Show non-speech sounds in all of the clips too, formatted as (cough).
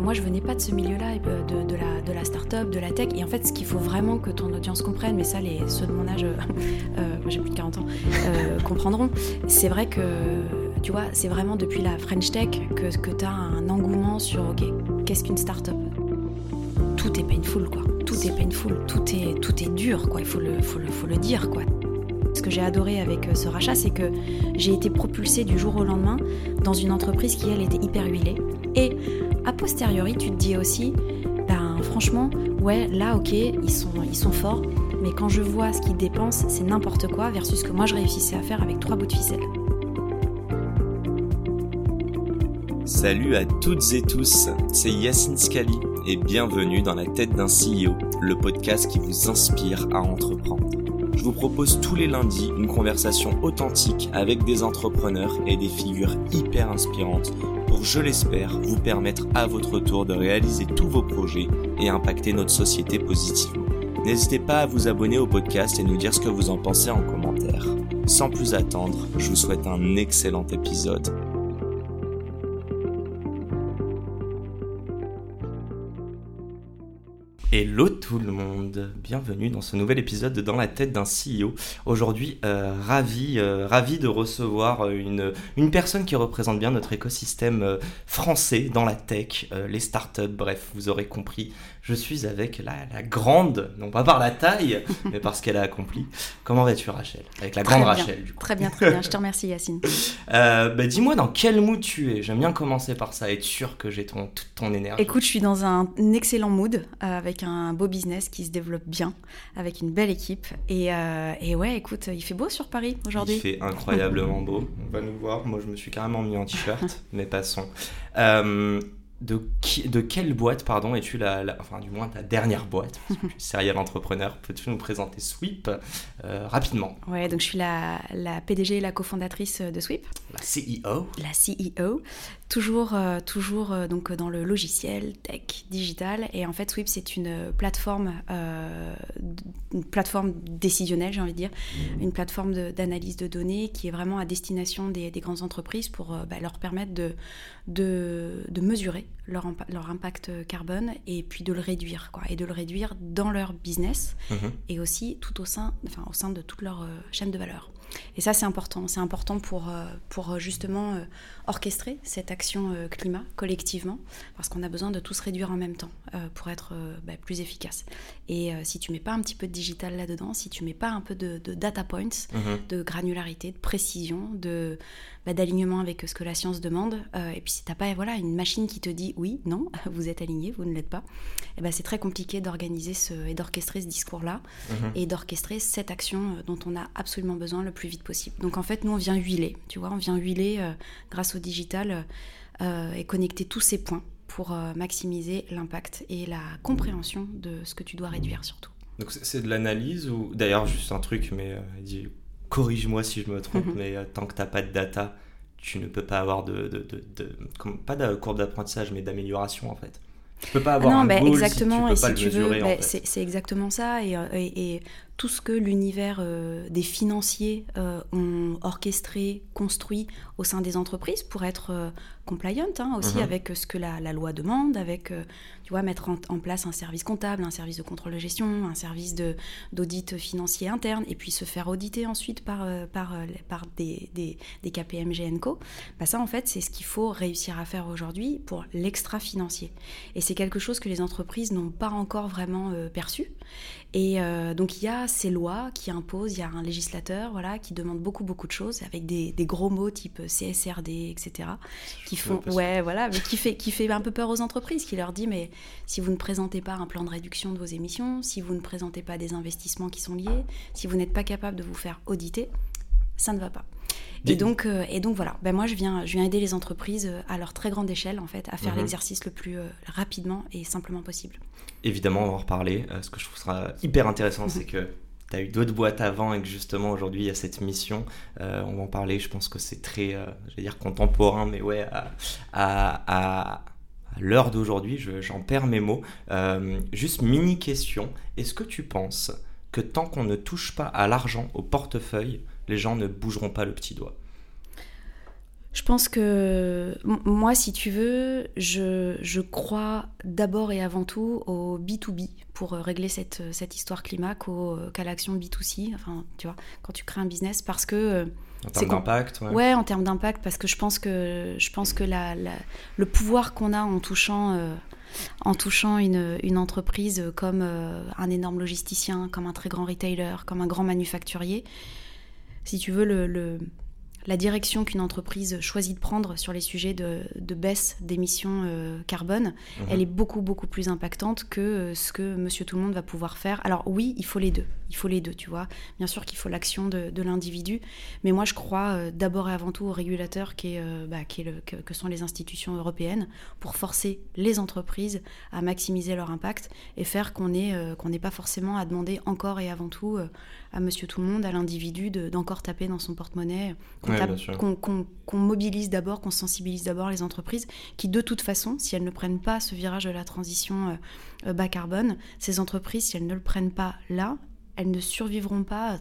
Moi, je venais pas de ce milieu-là, euh, de, la, de start-up, de la tech. Et en fait, ce qu'il faut vraiment que ton audience comprenne, mais ça, les, ceux de mon âge, euh, (laughs) moi j'ai plus de 40 ans, euh, comprendront. C'est vrai que, tu vois, c'est vraiment depuis la French Tech que, que tu as un engouement sur, OK, qu'est-ce qu'une start-up? Tout est painful, quoi. Tout est painful, tout est, tout est dur, quoi. Il faut le, faut, le, faut le dire, quoi. Ce que j'ai adoré avec ce rachat, c'est que j'ai été propulsée du jour au lendemain dans une entreprise qui, elle, était hyper huilée. Et a posteriori, tu te dis aussi, ben franchement, ouais, là, ok, ils sont, forts, mais quand je vois ce qu'ils dépensent, c'est n'importe quoi versus ce que moi je réussissais à faire avec trois bouts de ficelle. Salut à toutes et tous, c'est Yacine Scali et bienvenue dans la tête d'un CEO, le podcast qui vous inspire à entreprendre. Je vous propose tous les lundis une conversation authentique avec des entrepreneurs et des figures hyper inspirantes pour, je l'espère, vous permettre à votre tour de réaliser tous vos projets et impacter notre société positivement. N'hésitez pas à vous abonner au podcast et nous dire ce que vous en pensez en commentaire. Sans plus attendre, je vous souhaite un excellent épisode. Hello tout le monde, bienvenue dans ce nouvel épisode de Dans la tête d'un CEO. Aujourd'hui, euh, ravi, euh, ravi de recevoir une, une personne qui représente bien notre écosystème euh, français dans la tech, euh, les startups, bref, vous aurez compris. Je suis avec la, la grande, non pas par la taille, (laughs) mais parce qu'elle a accompli. Comment vas-tu Rachel? Avec la Très grande bien. Rachel du coup. Très bien, très bien. (laughs) Je te remercie, Yacine. Euh, bah, Dis-moi dans quel mood tu es? J'aime bien commencer par ça, être sûr que j'ai ton, toute ton énergie. Écoute, je suis dans un excellent mood, euh, avec un beau business qui se développe bien, avec une belle équipe. Et, euh, et ouais, écoute, il fait beau sur Paris aujourd'hui. Il fait incroyablement beau. On va nous voir. Moi, je me suis carrément mis en t-shirt, (laughs) mais passons. Euh, de, qui- de quelle boîte, pardon, es-tu la, la- enfin, du moins ta dernière boîte parce que tu es serial entrepreneur. Peux-tu nous présenter Sweep euh, rapidement? Ouais, donc je suis la, la PDG et la cofondatrice de Sweep. La CEO. la CEO, toujours, euh, toujours euh, donc dans le logiciel, tech, digital. Et en fait, Sweep, c'est une plateforme, une plateforme décisionnelle, j'ai envie de dire, une plateforme de- d'analyse de, données qui est vraiment à destination des, des grandes entreprises pour bah, leur permettre de, de, de mesurer leur, leur impact carbone et puis de le réduire, quoi, et de le réduire dans leur business Mhm. et aussi tout au sein, enfin, au sein de toute leur euh, chaîne de valeur. Et ça, c'est important. C'est important pour, euh, pour euh, justement euh, orchestrer cette action euh, climat collectivement, parce qu'on a besoin de tous réduire en même temps euh, pour être euh, bah, plus efficace. Et euh, si tu mets pas un petit peu de digital là-dedans, si tu mets pas un peu de, de data points, Mhm. de granularité, de précision, de bah, d'alignement avec ce que la science demande. euh, et puis si t'as pas voilà une machine qui te dit oui, non, (laughs) vous êtes aligné, vous ne l'êtes pas, et ben c'est très compliqué d'organiser ce et d'orchestrer ce discours-là Mhm. et d'orchestrer cette action euh, dont on a absolument besoin le plus vite possible. Donc en fait, nous on vient huiler, tu vois, on vient huiler euh, grâce au digital euh, et connecter tous ces points pour euh, maximiser l'impact et la compréhension de ce que tu dois réduire surtout. Donc c'est de l'analyse ou d'ailleurs juste un truc, mais euh, corrige-moi si je me trompe, Mhm. mais euh, tant que t'as pas de data, tu ne peux pas avoir de, de, de, de- comme- pas de courbe d'apprentissage, mais d'amélioration en fait. Tu peux pas avoir non, un bah, goal exactement. si et tu peux pas si le tu mesurer veux, en bah, fait. c'est exactement ça. Et, euh, et- et tout ce que l'univers euh, des financiers euh, ont orchestré, construit au sein des entreprises pour être euh, compliant hein, aussi Mhm. avec ce que la, la loi demande, avec euh, tu vois mettre en, en place un service comptable, un service de contrôle de gestion, un service d'audit financier interne, et puis se faire auditer ensuite par euh, par euh, par des, des, des KPMG Co. Bah ça en fait c'est ce qu'il faut réussir à faire aujourd'hui pour l'extra financier. Et c'est quelque chose que les entreprises n'ont pas encore vraiment euh, perçu. Et euh, donc il y a ces lois qui imposent, il y a un législateur voilà, qui demande beaucoup beaucoup de choses avec des, des gros mots type CSRD, etc. qui font ouais voilà, mais qui fait qui fait un peu peur aux entreprises, qui leur dit mais si vous ne présentez pas un plan de réduction de vos émissions, si vous ne présentez pas des investissements qui sont liés, si vous n'êtes pas capable de vous faire auditer, ça ne va pas. Et donc, euh, et donc voilà, ben moi je viens, je viens aider les entreprises euh, à leur très grande échelle en fait à faire Mhm. l'exercice le plus euh, rapidement et simplement possible. Évidemment, on va en reparler. Euh, ce que je trouve sera hyper intéressant, Mhm. c'est que tu as eu d'autres boîtes avant et que justement aujourd'hui il y a cette mission. Euh, on va en parler, je pense que c'est très, euh, je dire contemporain, mais ouais, à, l'heure d'aujourd'hui, je- j'en perds mes mots. Euh, juste mini question, est-ce que tu penses que tant qu'on ne touche pas à l'argent, au portefeuille, les gens ne bougeront pas le petit doigt? Je pense que moi, si tu veux, je, je crois d'abord et avant tout au B2B pour euh, régler cette, cette histoire climat qu'à l'action B2C, enfin, tu vois, quand tu crées un business, parce que... En termes d'impact, ouais. ouais. en termes d'impact, parce que je pense que, je pense que la, le pouvoir qu'on a en touchant en touchant une, une entreprise comme euh, un énorme logisticien, comme un très grand retailer, comme un grand manufacturier. Si tu veux, le, la direction qu'une entreprise choisit de prendre sur les sujets de, baisse d'émissions euh, carbone, mhm. elle est beaucoup, beaucoup plus impactante que euh, ce que Monsieur Tout le Monde va pouvoir faire. Alors oui, il faut les deux. Il faut les deux, tu vois. Bien sûr qu'il faut l'action de, l'individu, mais moi je crois euh, d'abord et avant tout au régulateur qui est, bah, qui est le, que, sont les institutions européennes pour forcer les entreprises à maximiser leur impact et faire qu'on n'ait pas forcément à demander encore et avant tout à Monsieur Tout le Monde, à l'individu d'encore taper dans son porte-monnaie qu'on mobilise d'abord, qu'on sensibilise d'abord les entreprises qui, de toute façon, si elles ne prennent pas ce virage de la transition euh, euh, bas carbone, ces entreprises, si elles ne le prennent pas là, elles ne survivront pas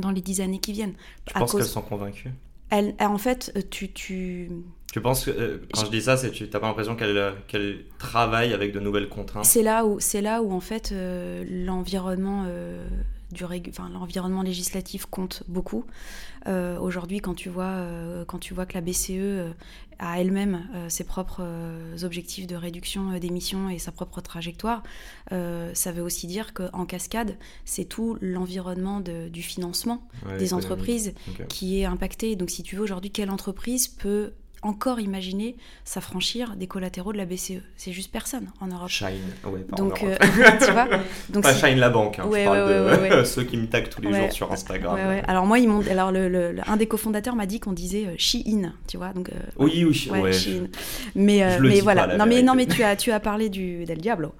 dans les dix années qui viennent. Je pense qu'elles sont convaincues? Elles, En fait, euh, tu... tu... Tu penses que, quand je dis ça, tu n'as pas l'impression qu'elles travaillent avec de nouvelles contraintes? C'est là où, c'est là où en fait l'environnement l'environnement législatif compte beaucoup. Euh, aujourd'hui, quand, tu vois, euh, quand tu vois que la BCE euh, a elle-même ses propres objectifs de réduction d'émissions et sa propre trajectoire, ça veut aussi dire qu'en cascade, c'est tout l'environnement du financement des entreprises qui est impacté. Donc si tu veux aujourd'hui, quelle entreprise peut encore imaginer s'affranchir des collatéraux de la BCE. C'est juste personne en Europe. Shine, ouais, pas donc, en Europe. (laughs) tu vois (laughs) donc Pas Shine la banque, hein, je parle de (laughs) ceux qui me taguent tous les jours sur Instagram. Alors moi, ils alors le, un des cofondateurs m'a dit qu'on disait euh, Shein, tu vois. Donc, euh, oui, oui, ouais, Shein. Mais, euh, mais voilà, non mais, non mais tu as, tu as parlé du, del Diablo.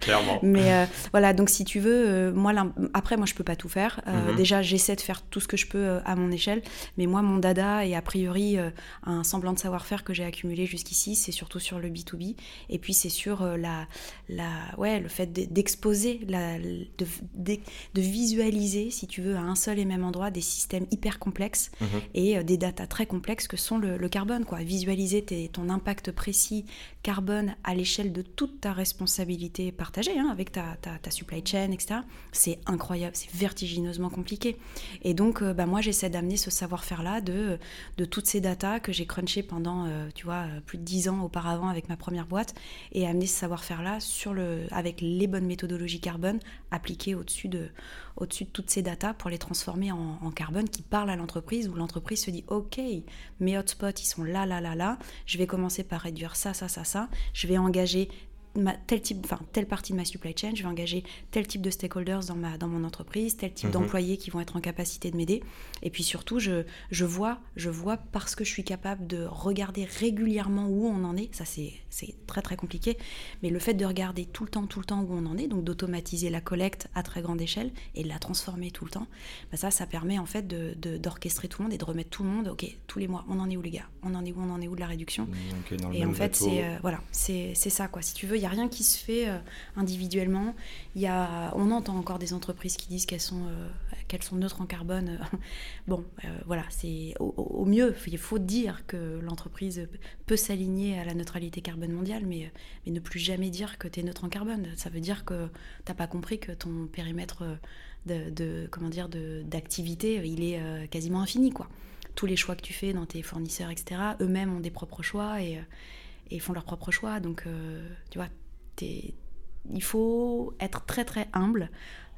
Clairement. Mais voilà, donc si tu veux, moi, après, moi, je peux pas tout faire. Mhm. Déjà, j'essaie de faire tout ce que je peux à mon échelle, mais moi, mon dada est a priori un un semblant de savoir-faire que j'ai accumulé jusqu'ici, c'est surtout sur le B2B. Et puis c'est sur euh, la, la, ouais, le fait d'exposer, de, de, visualiser, si tu veux, à un seul et même endroit des systèmes hyper complexes mhm. et euh, des datas très complexes que sont le, carbone. Quoi. Visualiser ton impact précis carbone à l'échelle de toute ta responsabilité partagée hein, avec ta, supply chain, etc. C'est incroyable, c'est vertigineusement compliqué. Et donc, euh, bah, moi, j'essaie d'amener ce savoir-faire-là de, de toutes ces datas que j'ai crunché pendant, euh, tu vois, euh, plus de dix ans auparavant avec ma première boîte et amener ce savoir-faire-là avec les bonnes méthodologies carbone appliquées au-dessus de, au-dessus de toutes ces datas pour les transformer en, carbone qui parle à l'entreprise où l'entreprise se dit, OK, mes hotspots, ils sont là, là, là, là, je vais commencer par réduire ça, ça, ça, ça, je vais engager tel type, enfin, telle partie de ma supply chain, je vais engager tel type de stakeholders dans, ma, dans mon entreprise, tel type mhm. d'employés qui vont être en capacité de m'aider. Et puis surtout, je, je, vois, je vois parce que je suis capable de regarder régulièrement où on en est, ça c'est très très compliqué, mais le fait de regarder tout le temps, tout le temps où on en est, donc d'automatiser la collecte à très grande échelle et de la transformer tout le temps, bah ça, ça permet en fait d'orchestrer de, tout le monde et de remettre tout le monde, ok, tous les mois, on en est où les gars? On en est où? On en est où de la réduction? Et en fait, c'est euh, voilà, c'est ça quoi. Si tu veux, n'y a rien qui se fait euh, individuellement. Y a, on entend encore des entreprises qui disent qu'elles sont, euh, qu'elles sont neutres en carbone. (laughs) bon, euh, voilà, c'est au, mieux, il faut dire que l'entreprise peut s'aligner à la neutralité carbone mondiale, mais, mais ne plus jamais dire que tu es neutre en carbone. Ça veut dire que tu n'as pas compris que ton périmètre de, comment dire, d'activité, il est quasiment infini, quoi. Tous les choix que tu fais dans tes fournisseurs, etc., eux-mêmes ont des propres choix et et font leurs propres choix. Donc, euh, tu vois, il faut être très très humble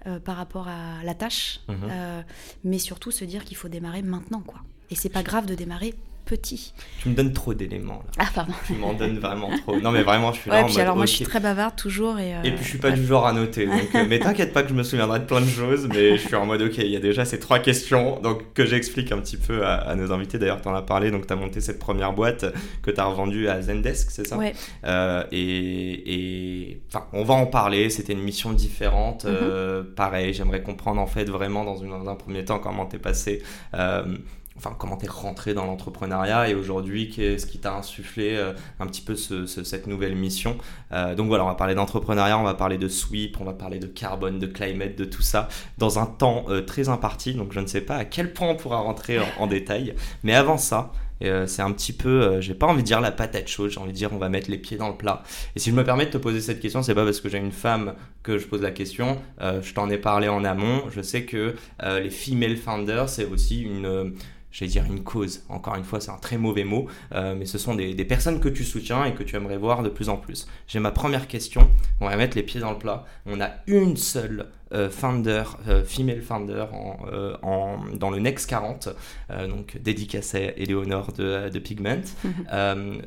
euh, par rapport à la tâche, mhm. euh, mais surtout se dire qu'il faut démarrer maintenant, quoi. Et c'est pas grave de démarrer petit. Tu me donnes trop d'éléments là. Ah pardon. Tu m'en donnes vraiment trop. Non mais vraiment je suis ouais, là. Puis alors moi je suis très bavarde toujours et. Et puis je suis pas du genre à noter. Donc, mais t'inquiète pas que je me souviendrai de plein de choses, mais je suis en mode ok il y a déjà ces trois questions donc que j'explique un petit peu à, nos invités. D'ailleurs tu en as parlé donc tu as monté cette première boîte que tu as revendue à Zendesk c'est ça? Ouais. Euh, et enfin on va en parler. C'était une mission différente. Mm-hmm. Euh, pareil j'aimerais comprendre en fait vraiment dans, une, dans un premier temps comment t'es passé. Euh, enfin comment t'es rentré dans l'entrepreneuriat et aujourd'hui qu'est-ce qui t'a insufflé euh, un petit peu cette nouvelle mission? Euh, donc voilà, on va parler d'entrepreneuriat, on va parler de sweep, on va parler de carbone, de climate, de tout ça dans un temps euh, très imparti. Donc je ne sais pas à quel point on pourra rentrer en, détail, mais avant ça, c'est un petit peu, j'ai pas envie de dire la patate chaude, j'ai envie de dire on va mettre les pieds dans le plat. Et si je me permets de te poser cette question, c'est pas parce que j'ai une femme que je pose la question. je t'en ai parlé en amont. Je sais que les female founders, c'est aussi une j'allais dire une cause. Encore une fois, c'est un très mauvais mot, euh, mais ce sont des, personnes que tu soutiens et que tu aimerais voir de plus en plus. J'ai ma première question. On va mettre les pieds dans le plat. On a une seule founder, euh, female founder en, dans le Next 40, donc dédicacé à Eleonore de, de Pigment.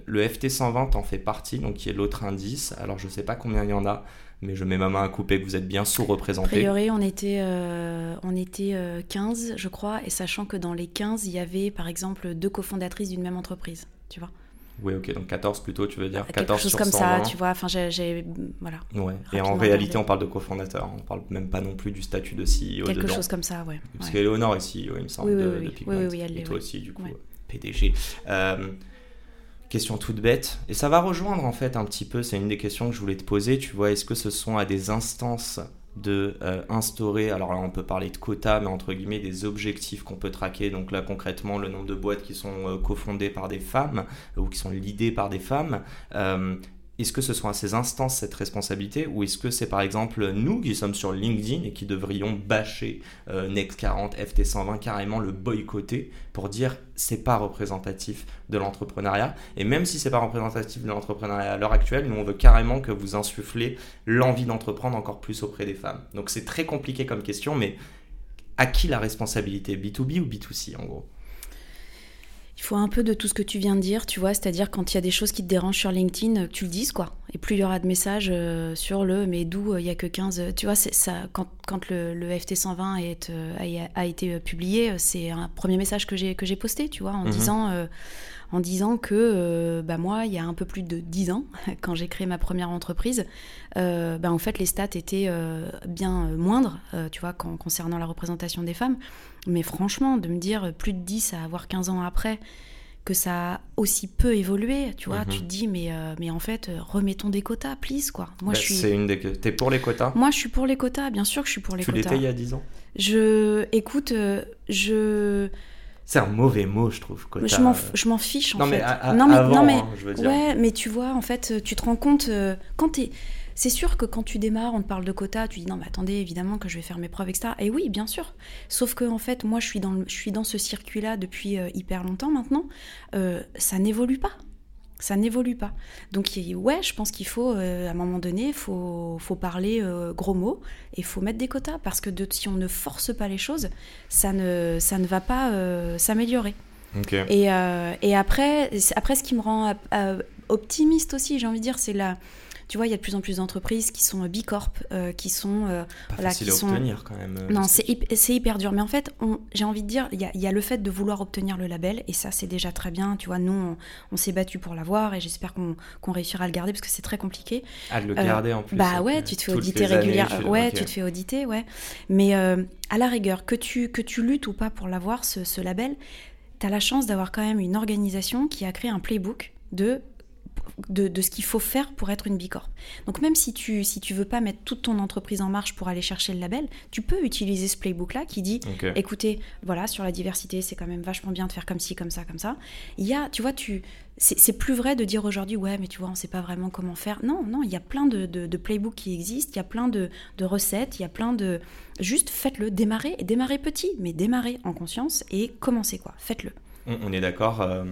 le FT 120 en fait partie, donc qui est l'autre indice. Alors je ne sais pas combien il y en a mais je mets ma main à couper que vous êtes bien sous-représenté. A priori, on était, euh, on était 15, euh, je crois, et sachant que dans les 15, il y avait par exemple deux cofondatrices d'une même entreprise, tu vois. Oui, ok, donc 14 plutôt, tu veux dire? 14 Quelque chose comme ça, tu vois. Enfin, j'ai. Voilà. Ouais. Et en réalité, on parle de cofondateur, on parle même pas non plus du statut de CEO. Quelque chose comme ça, ouais. Parce ouais. qu'Eléonore est CEO, il me semble, oui, de, oui, oui, oui, elle Et toi aussi, du coup, PDG. Euh, Question toute bête. Et ça va rejoindre en fait un petit peu, c'est une des questions que je voulais te poser. Tu vois, est-ce que ce sont à des instances de euh, instaurer, alors là on peut parler de quotas, mais entre guillemets des objectifs qu'on peut traquer. Donc là concrètement le nombre de boîtes qui sont euh, cofondées par des femmes ou qui sont lidées par des femmes. Euh, est-ce que ce sont à ces instances cette responsabilité ou est-ce que c'est par exemple nous qui sommes sur LinkedIn et qui devrions bâcher euh, Next40, FT120 carrément le boycotter pour dire c'est pas représentatif de l'entrepreneuriat? Et même si c'est pas représentatif de l'entrepreneuriat à l'heure actuelle, nous on veut carrément que vous insufflez l'envie d'entreprendre encore plus auprès des femmes. Donc c'est très compliqué comme question mais à qui la responsabilité? B2B ou B2C en gros? Faut un peu de tout ce que tu viens de dire, tu vois, c'est-à-dire quand il y a des choses qui te dérangent sur LinkedIn, tu le dises, quoi. Et plus il y aura de messages euh, sur le mais d'où euh, il n'y a que 15. Tu vois, ça, quand, quand le, FT 120 est, euh, a, été publié, c'est un premier message que j'ai posté, tu vois, en mhm. disant en disant que euh, bah moi, il y a un peu plus de 10 ans, (laughs) quand j'ai créé ma première entreprise, euh, bah en fait, les stats étaient euh, bien moindres, tu vois, concernant la représentation des femmes. Mais franchement, de me dire plus de 10 à avoir 15 ans après, que ça a aussi peu évolué, tu vois, tu mhm. te dis mais mais en fait remettons des quotas, please quoi. Moi bah, je suis. C'est une des. T'es pour les quotas? Moi je suis pour les quotas, bien sûr que je suis pour les quotas. Tu l'étais il y a 10 ans? Je, écoute, je c'est un mauvais mot, je trouve. Je m'en fiche, en non, fait. Mais non, mais, avant, non, mais, hein, je veux dire. Ouais, mais tu vois, en fait, tu te rends compte, euh, quand t'es... C'est sûr que quand tu démarres, on te parle de quotas, tu dis non mais attendez, évidemment que je vais faire mes preuves, etc. Et oui, bien sûr. Sauf que en fait, moi je suis dans, je suis dans ce circuit-là depuis euh, hyper longtemps maintenant. Euh, ça n'évolue pas ça n'évolue pas. Donc ouais, je pense qu'il faut, euh, à un moment donné, il faut, faut, parler euh, gros mots et il faut mettre des quotas parce que de, si on ne force pas les choses, ça ne, ça ne va pas euh, s'améliorer. Et, et, après, après, ce qui me rend optimiste aussi, j'ai envie de dire, c'est la tu vois, il y a de plus en plus d'entreprises qui sont B Corp, euh, qui sont. Euh, Pas facile à obtenir quand même. Euh, non, c'est hyper, dur. Mais en fait, j'ai envie de dire, il y, a, le fait de vouloir obtenir le label, et ça, c'est déjà très bien. Tu vois, nous, on, s'est battu pour l'avoir, et j'espère qu'on réussira à le garder parce que c'est très compliqué. À le garder en plus. Bah ouais, tu te fais auditer régulièrement. Ouais, tu te fais auditer, ouais. Mais à la rigueur, que tu, que tu luttes ou pas pour l'avoir, ce, ce label, tu as la chance d'avoir quand même une organisation qui a créé un playbook de de, ce qu'il faut faire pour être une bicorp. Donc même si tu si tu veux pas mettre toute ton entreprise en marche pour aller chercher le label, tu peux utiliser ce playbook là qui dit écoutez, voilà, sur la diversité, c'est quand même vachement bien de faire comme ci, comme ça, comme ça. Il y a, tu vois, tu c'est plus vrai de dire aujourd'hui ouais mais tu vois on sait pas vraiment comment faire. Non, non, il y a plein de, de, playbooks qui existent, il y a plein de, recettes, il y a plein de... Juste faites-le, démarrez, et démarrez petit, mais démarrez en conscience et commencez quoi, faites-le. On, est d'accord, euh,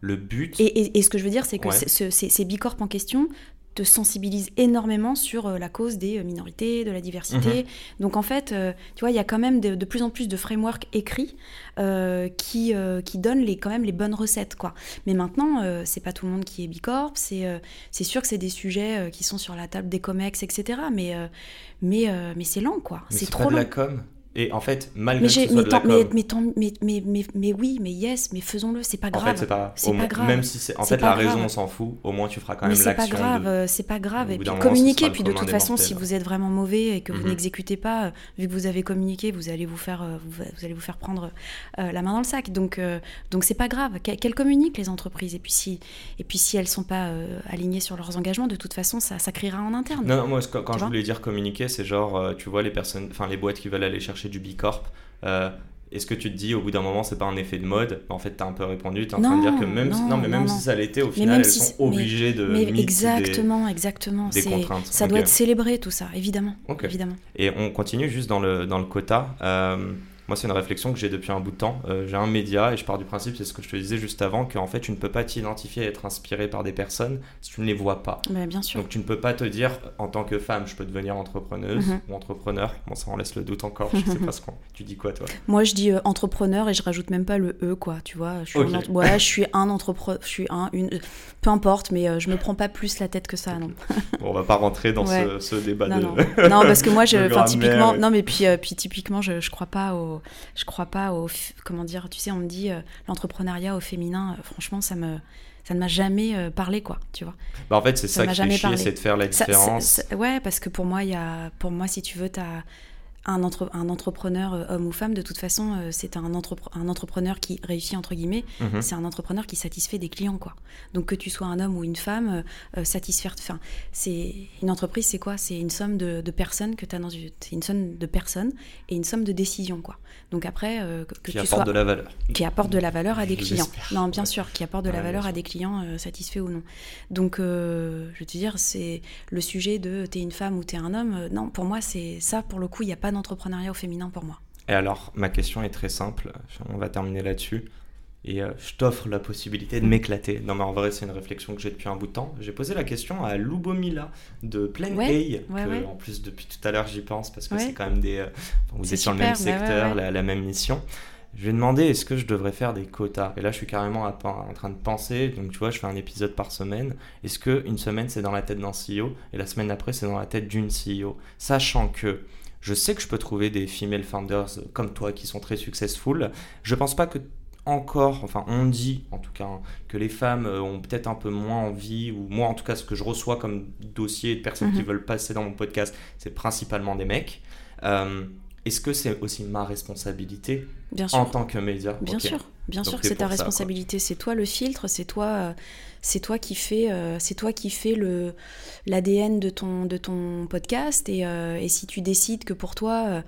le but. Et, ce que je veux dire, c'est que ces bicorps en question te sensibilisent énormément sur euh, la cause des euh, minorités, de la diversité. Mhm. Donc en fait, euh, tu vois, il y a quand même de, plus en plus de frameworks écrits qui, qui donnent les, quand même les bonnes recettes, quoi. Mais maintenant, c'est pas tout le monde qui est bicorp, c'est c'est sûr que c'est des sujets qui sont sur la table des comex, etc. Mais, mais, mais c'est lent, quoi. C'est trop pas de la com et en fait, malgré mais, que ce mais, mais, mais, mais, mais, oui, mais yes, mais faisons-le, c'est pas grave. En fait, c'est pas, pas, grave. Même si c'est, en fait, la raison, on s'en fout, au moins tu feras quand même l'action. c'est pas grave, euh, c'est pas grave. Et puis communiquer, puis de toute façon, si vous êtes vraiment mauvais et que vous mhm. n'exécutez pas, euh, vu que vous avez communiqué, vous allez vous faire, euh, vous, allez vous faire prendre la main dans le sac. Donc, donc c'est pas grave. Qu'elles communiquent, les entreprises. Et puis si, et puis si elles sont pas alignées sur leurs engagements, de toute façon, ça, ça criera en interne. Non, moi, quand je voulais dire communiquer, c'est genre, tu vois, les personnes, enfin, les boîtes qui veulent aller chercher du Bicorp, euh, est-ce que tu te dis au bout d'un moment c'est pas un effet de mode? En fait, tu as un peu répondu, tu es en train de dire que même si, non, mais même si ça l'était, au final, elles sont obligées de mais exactement, des, exactement. Des contraintes. Ça doit être célébré tout ça, évidemment. évidemment. Et on continue juste dans le, dans le quota. Euh, moi, c'est une réflexion que j'ai depuis un bout de temps. Euh, j'ai un média et je pars du principe, c'est ce que je te disais juste avant, qu'en fait, tu ne peux pas t'identifier et être inspiré par des personnes si tu ne les vois pas. Mais bien sûr. Donc, tu ne peux pas te dire, en tant que femme, je peux devenir entrepreneuse mhm. ou entrepreneur. Bon, ça en laisse le doute encore. Je sais pas ce qu'on. (laughs) Tu dis quoi, toi? Moi, je dis euh, entrepreneur et je rajoute même pas le E, quoi. Tu vois, je suis, un, ouais, je suis un entrepreneur. Je suis un, une. Peu importe, mais euh, je me prends pas plus la tête que ça, non. bon, on va pas rentrer dans ce, débat non, de. Non. non, parce que moi, (laughs) je, typiquement, non, mais puis, puis typiquement, je, je crois pas au, je crois pas au. Comment dire Tu sais, on me dit euh, l'entrepreneuriat au féminin, euh, franchement, ça me. Ça ne m'a jamais euh, parlé, quoi, tu vois. Bah en fait, c'est ça, qui fait chier, c'est de faire la différence. ouais, parce que pour moi, il y a, pour moi, si tu veux, tu un, un, entrepreneur, euh, homme ou femme, de toute façon, euh, c'est un, un, entrepreneur qui réussit, entre guillemets, mhm. c'est un entrepreneur qui satisfait des clients, quoi. Donc que tu sois un homme ou une femme, euh, satisfaire, enfin, c'est une entreprise, c'est quoi? C'est une somme de, personnes que tu as dans une, une somme de personnes et une somme de décisions, quoi. Donc après, que, qui apporte de la valeur. Qui apporte de la valeur à des clients. Non, bien sûr, qui apporte de la valeur à des clients satisfaits ou non. Donc, je veux te dire, c'est le sujet de t'es une femme ou t'es un homme. non, pour moi, c'est ça, pour le coup, il n'y a pas d'entrepreneuriat au féminin pour moi. Et alors, ma question est très simple, on va terminer là-dessus. Et euh, je t'offre la possibilité de m'éclater. Non, mais en vrai, c'est une réflexion que j'ai depuis un bout de temps. J'ai posé la question à Lubomila de Plain ouais, En plus, depuis tout à l'heure, j'y pense parce que c'est quand même des. Euh, vous êtes sur le même secteur, la, même mission. Je vais demander est-ce que je devrais faire des quotas? Et là, je suis carrément en train de penser. Donc, tu vois, je fais un épisode par semaine. Est-ce qu'une semaine, c'est dans la tête d'un CEO et la semaine d'après, c'est dans la tête d'une CEO Sachant que je sais que je peux trouver des female founders comme toi qui sont très successful. Je pense pas que encore, enfin on dit en tout cas que les femmes euh, ont peut-être un peu moins envie, ou moi en tout cas ce que je reçois comme dossier de personnes qui mhm. veulent passer dans mon podcast, c'est principalement des mecs. Euh, est-ce que c'est aussi ma responsabilité en tant que média? Bien sûr, bien sûr que c'est ta responsabilité. C'est toi le filtre, c'est toi, euh, c'est toi qui fais, euh, c'est toi qui fais le l'ADN de ton de ton podcast. Et, euh, et, si tu décides que pour toi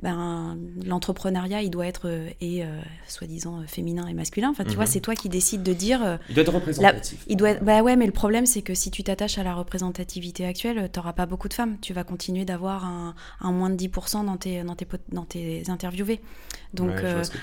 ben, l'entrepreneuriat, il doit être euh, et euh, soi-disant euh, féminin et masculin. Enfin, tu vois, mhm. c'est toi qui décides de dire. il doit être représentatif. il doit bah ouais, mais le problème, c'est que si tu t'attaches à la représentativité actuelle, tu n'auras pas beaucoup de femmes. Tu vas continuer d'avoir un, un, moins de 10% dans tes, dans tes, dans tes interviewés. Donc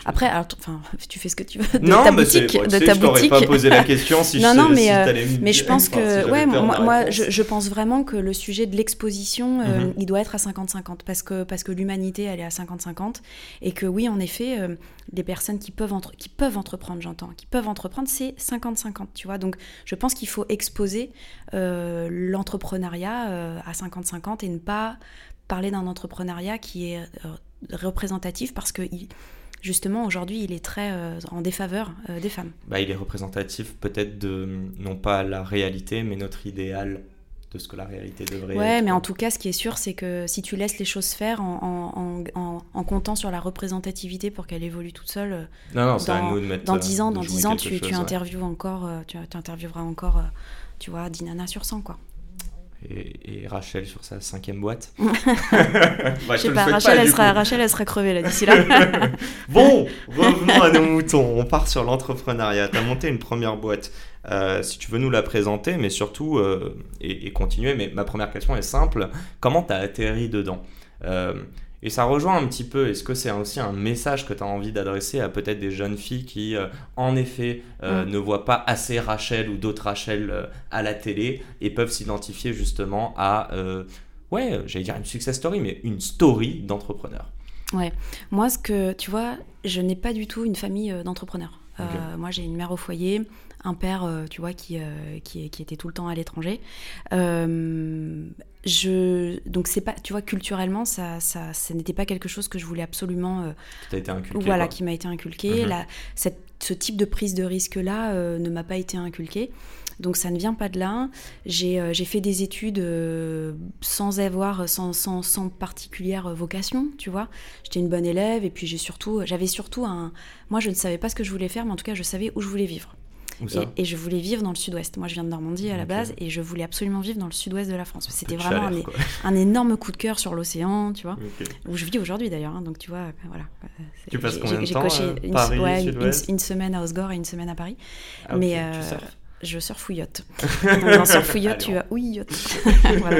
après, enfin, (laughs) tu fais ce que tu veux de non, ta boutique. de ta je boutique. pas posé la question si (laughs) non, je non, mais, mais je pense que, ouais, moi, moi je, je, pense vraiment que le sujet de l'exposition, mhm. il doit être à 50-50 parce que parce que l'humanité, elle est à 50-50. Et que oui, en effet, euh, les personnes qui peuvent, qui peuvent entreprendre, j'entends, qui peuvent entreprendre, c'est 50-50, tu vois. Donc je pense qu'il faut exposer euh, l'entrepreneuriat euh, à 50-50 et ne pas parler d'un entrepreneuriat qui est représentatif parce que... justement, aujourd'hui, il est très en défaveur des femmes. Bah, il est représentatif peut-être de, non pas la réalité, mais notre idéal de ce que la réalité devrait ouais, mais en tout cas, ce qui est sûr, c'est que si tu laisses les choses faire en, en, en, comptant sur la représentativité pour qu'elle évolue toute seule, euh, non, non, dans, à nous de mettre, dans 10 ans, dans 10 ans tu, tu interviews encore, euh, tu, tu intervieweras encore, euh, tu vois, Dinana sur 100, quoi. Et, Rachel sur sa cinquième boîte. (laughs) bah, je sais pas, Rachel, elle sera, Rachel, elle sera crevée là d'ici là. (laughs) bon, revenons à nos (laughs) moutons. On part sur l'entrepreneuriat. Tu as monté une première boîte. Euh, si tu veux nous la présenter, mais surtout, euh, et, continuer, mais ma première question est simple, comment tu as atterri dedans? Euh, et ça rejoint un petit peu, est-ce que c'est aussi un message que tu as envie d'adresser à peut-être des jeunes filles qui, en effet, mm. ne voient pas assez Rachel ou d'autres Rachel à la télé et peuvent s'identifier justement à, ouais, j'allais dire une success story, mais une story d'entrepreneur Ouais, moi, ce que tu vois, je n'ai pas du tout une famille d'entrepreneurs. Moi, j'ai une mère au foyer, un père, euh, tu vois, qui, euh, qui, qui, était tout le temps à l'étranger. Euh, je, donc c'est pas, tu vois, culturellement, ça, ça, ça n'était pas quelque chose que je voulais absolument. qui été inculqué. Voilà, qui m'a été inculqué. Mhm. cette, ce type de prise de risque là ne m'a pas été inculqué. Donc ça ne vient pas de là. J'ai fait des études sans avoir, sans, sans, sans, particulière vocation, tu vois. J'étais une bonne élève et puis j'ai surtout, j'avais surtout un... Moi je ne savais pas ce que je voulais faire, mais en tout cas je savais où je voulais vivre. Et, je voulais vivre dans le sud-ouest. Moi, je viens de Normandie à la base et je voulais absolument vivre dans le sud-ouest de la France. C'était vraiment (laughs) un, énorme coup de cœur sur l'océan, tu vois, où je vis aujourd'hui d'ailleurs. Hein, donc, tu vois, voilà. Tu passes combien de temps coché euh, une, Paris, une, semaine à Osgore et une semaine à Paris. Ah, Mais je surfouillote. (laughs) Dans surfouillote, tu as ouillote. (laughs) (laughs) voilà.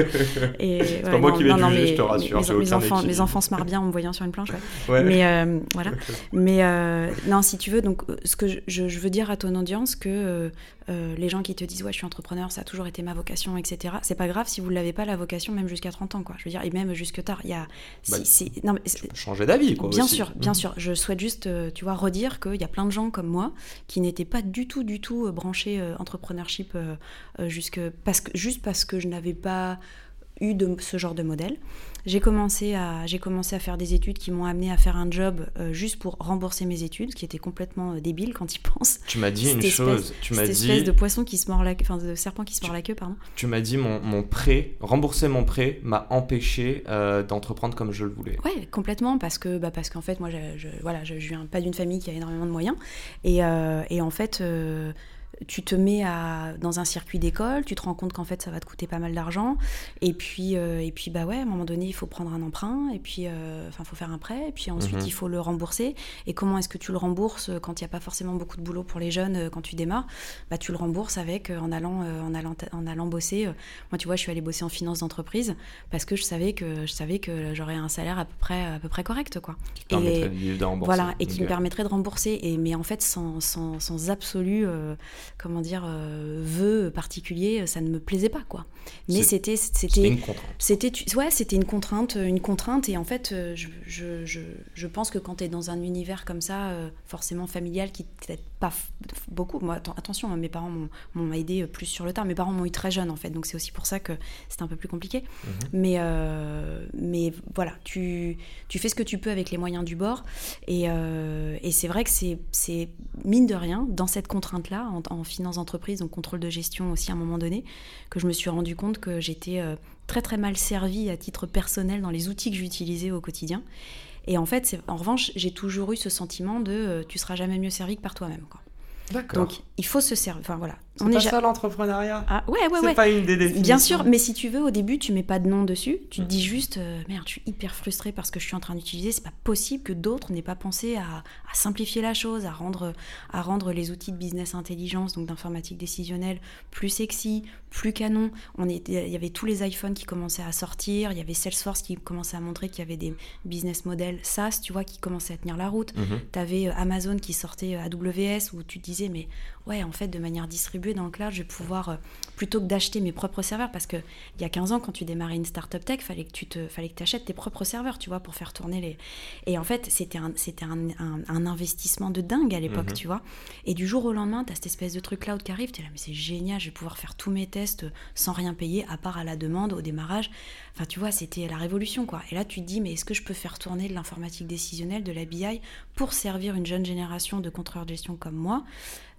C'est pas moi qui vais non, juger, je te rassure. Mes, mes enfants, mes enfants se marrent bien en me voyant sur une planche. Ouais. Mais euh, voilà. Mais euh, non, si tu veux, donc ce que je, je, veux dire à ton audience, que euh, les gens qui te disent ouais je suis entrepreneur ça a toujours été ma vocation etc c'est pas grave si vous l'avez pas la vocation même jusqu'à 30 ans quoi je veux dire et même jusque tard il y a bah, non, mais, changer d'avis quoi bien sûr bien mmh. sûr je souhaite juste tu vois redire qu'il y a plein de gens comme moi qui n'étaient pas du tout du tout branchés entrepreneurship euh, euh, jusque parce que, juste parce que je n'avais pas eu de ce genre de modèle. J'ai commencé à j'ai commencé à faire des études qui m'ont amené à faire un job euh, juste pour rembourser mes études, ce qui était complètement débile quand ils pensent. Tu m'as dit une chose. Tu m'as dit espèce de poisson qui se mord la enfin de serpent qui se mord la queue pardon. Tu m'as dit mon, mon prêt rembourser mon prêt m'a empêché d'entreprendre comme je le voulais. Ouais complètement parce que bah parce qu'en fait moi je, voilà je, viens pas d'une famille qui a énormément de moyens et, et en fait tu te mets à, dans un circuit d'école, tu te rends compte qu'en fait ça va te coûter pas mal d'argent, et puis euh, et puis bah ouais, à un moment donné il faut prendre un emprunt, et puis euh, enfin faut faire un prêt, et puis ensuite mhm. il faut le rembourser. Et comment est-ce que tu le rembourses quand il n'y a pas forcément beaucoup de boulot pour les jeunes euh, quand tu démarres? Bah tu le rembourses avec en allant en allant en allant bosser. Moi tu vois je suis allée bosser en finance d'entreprise parce que je savais que je savais que j'aurais un salaire à peu près à peu près correct quoi. et voilà et qui me permettrait de rembourser. Et mais en fait sans sans, sans absolu comment dire, euh, vœu particulier, ça ne me plaisait pas, quoi. Mais c'était, c'était, une contrainte. C'était, ouais, c'était une contrainte, une contrainte. Et en fait, euh, je, je, je, je pense que quand tu es dans un univers comme ça, euh, forcément familial, qui t'aide pas beaucoup. Moi, attention, hein, mes parents m'ont aidé plus sur le tard. Mes parents m'ont eu très jeune, en fait, donc c'est aussi pour ça que c'est un peu plus compliqué. Mhm. Mais, mais voilà, tu, tu fais ce que tu peux avec les moyens du bord. Et, et c'est vrai que c'est mine de rien, dans cette contrainte-là, en, en finance d'entreprise, donc contrôle de gestion aussi à un moment donné, que je me suis rendu compte que j'étais euh, très très mal servie à titre personnel dans les outils que j'utilisais au quotidien. Et en fait, en revanche, j'ai toujours eu ce sentiment de euh, tu seras jamais mieux servi que par toi-même. D'accord. Donc, il faut se servir. Enfin, voilà. C'est pas ça l'entrepreneuriat ah, Ouais, ouais, ouais. C'est pas une des définitions. Bien sûr, mais si tu veux, au début, tu mets pas de nom dessus. Tu te dis juste, euh, merde, je suis hyper frustrée parce que je suis en train d'utiliser. C'est pas possible que d'autres n'aient pas pensé à, simplifier la chose, à rendre, à rendre les outils de business intelligence, donc d'informatique décisionnelle, plus sexy, plus canon. On il y avait tous les iPhones qui commençaient à sortir. Il y avait Salesforce qui commençait à montrer qu'il y avait des business models SaaS, tu vois, qui commençaient à tenir la route. Mhm. Tu avais euh, Amazon qui sortait AWS où tu te disais, mais ouais, en fait, de manière distribuée dans le cloud, je vais pouvoir, euh, plutôt que d'acheter mes propres serveurs, parce qu'il y a 15 ans, quand tu démarrais une startup tech, fallait que tu te, fallait que achètes tes propres serveurs, tu vois, pour faire tourner les. Et en fait, c'était un, un, un, investissement de dingue à l'époque, mhm. tu vois. Et du jour au lendemain, tu as cette espèce de truc cloud qui arrive, tu es là, mais c'est génial, je vais pouvoir faire tous mes tests sans rien payer, à part à la demande, au démarrage. Enfin, tu vois, c'était la révolution, quoi. Et là, tu te dis, mais est-ce que je peux faire tourner de l'informatique décisionnelle, de la BI, pour servir une jeune génération de contrôleurs de gestion comme moi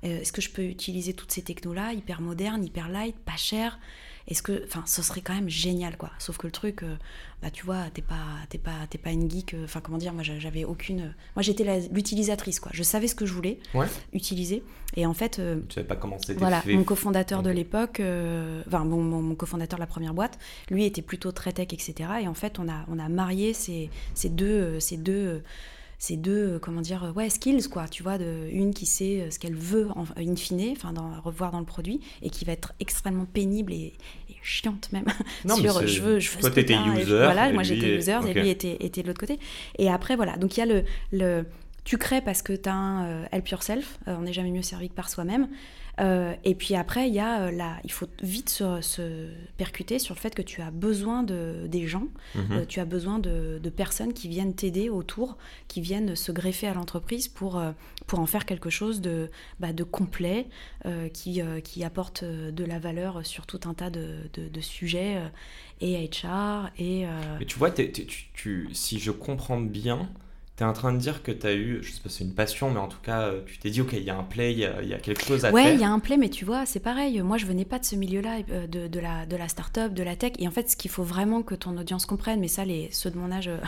euh, est-ce que je peux utiliser toutes ces technos-là, hyper modernes, hyper light, pas cher? Est-ce que, enfin, ce serait quand même génial, quoi. Sauf que le truc, euh, bah, tu vois, t'es pas, t'es pas, t'es pas une geek. Euh, enfin, comment dire Moi, j'avais aucune. Moi, j'étais l'utilisatrice, quoi. Je savais ce que je voulais utiliser, et en fait. tu savais pas comment c'était Voilà, mon cofondateur de l'époque, enfin, mon, mon, cofondateur de la première boîte, lui était plutôt très tech, etc. Et en fait, on a, on a marié ces, ces deux, ces deux ces deux, euh, comment dire, ouais, skills, quoi, tu vois, de, une qui sait euh, ce qu'elle veut en, in fine, enfin, dans, revoir dans le produit, et qui va être extrêmement pénible et, chiante même (laughs) non, (laughs) sur je veux, je veux toi t'étais user voilà moi j'étais user et lui était, était de l'autre côté. Et après voilà donc il y a le, le tu crées parce que tu as un euh, help yourself on n'est jamais mieux servi que par soi-même euh, et puis après, il y a euh, il faut vite se, percuter sur le fait que tu as besoin de, des gens, mhm. euh, tu as besoin de, personnes qui viennent t'aider autour, qui viennent se greffer à l'entreprise pour, pour en faire quelque chose de, bah, de complet, qui, qui apporte de la valeur sur tout un tas de, de sujets, et HR, et... Mais tu vois, tu, si je comprends bien, Tu es en train de dire que tu as eu, je sais pas, c'est une passion, mais en tout cas, euh, tu t'es dit, ok, il y a un play, il y, a quelque chose à ouais, faire. Ouais, il y a un play, mais tu vois, c'est pareil. Moi, je venais pas de ce milieu-là, euh, de, de, la, de la start-up, de la tech. Et en fait, ce qu'il faut vraiment que ton audience comprenne, mais ça, les, ceux de mon âge, euh,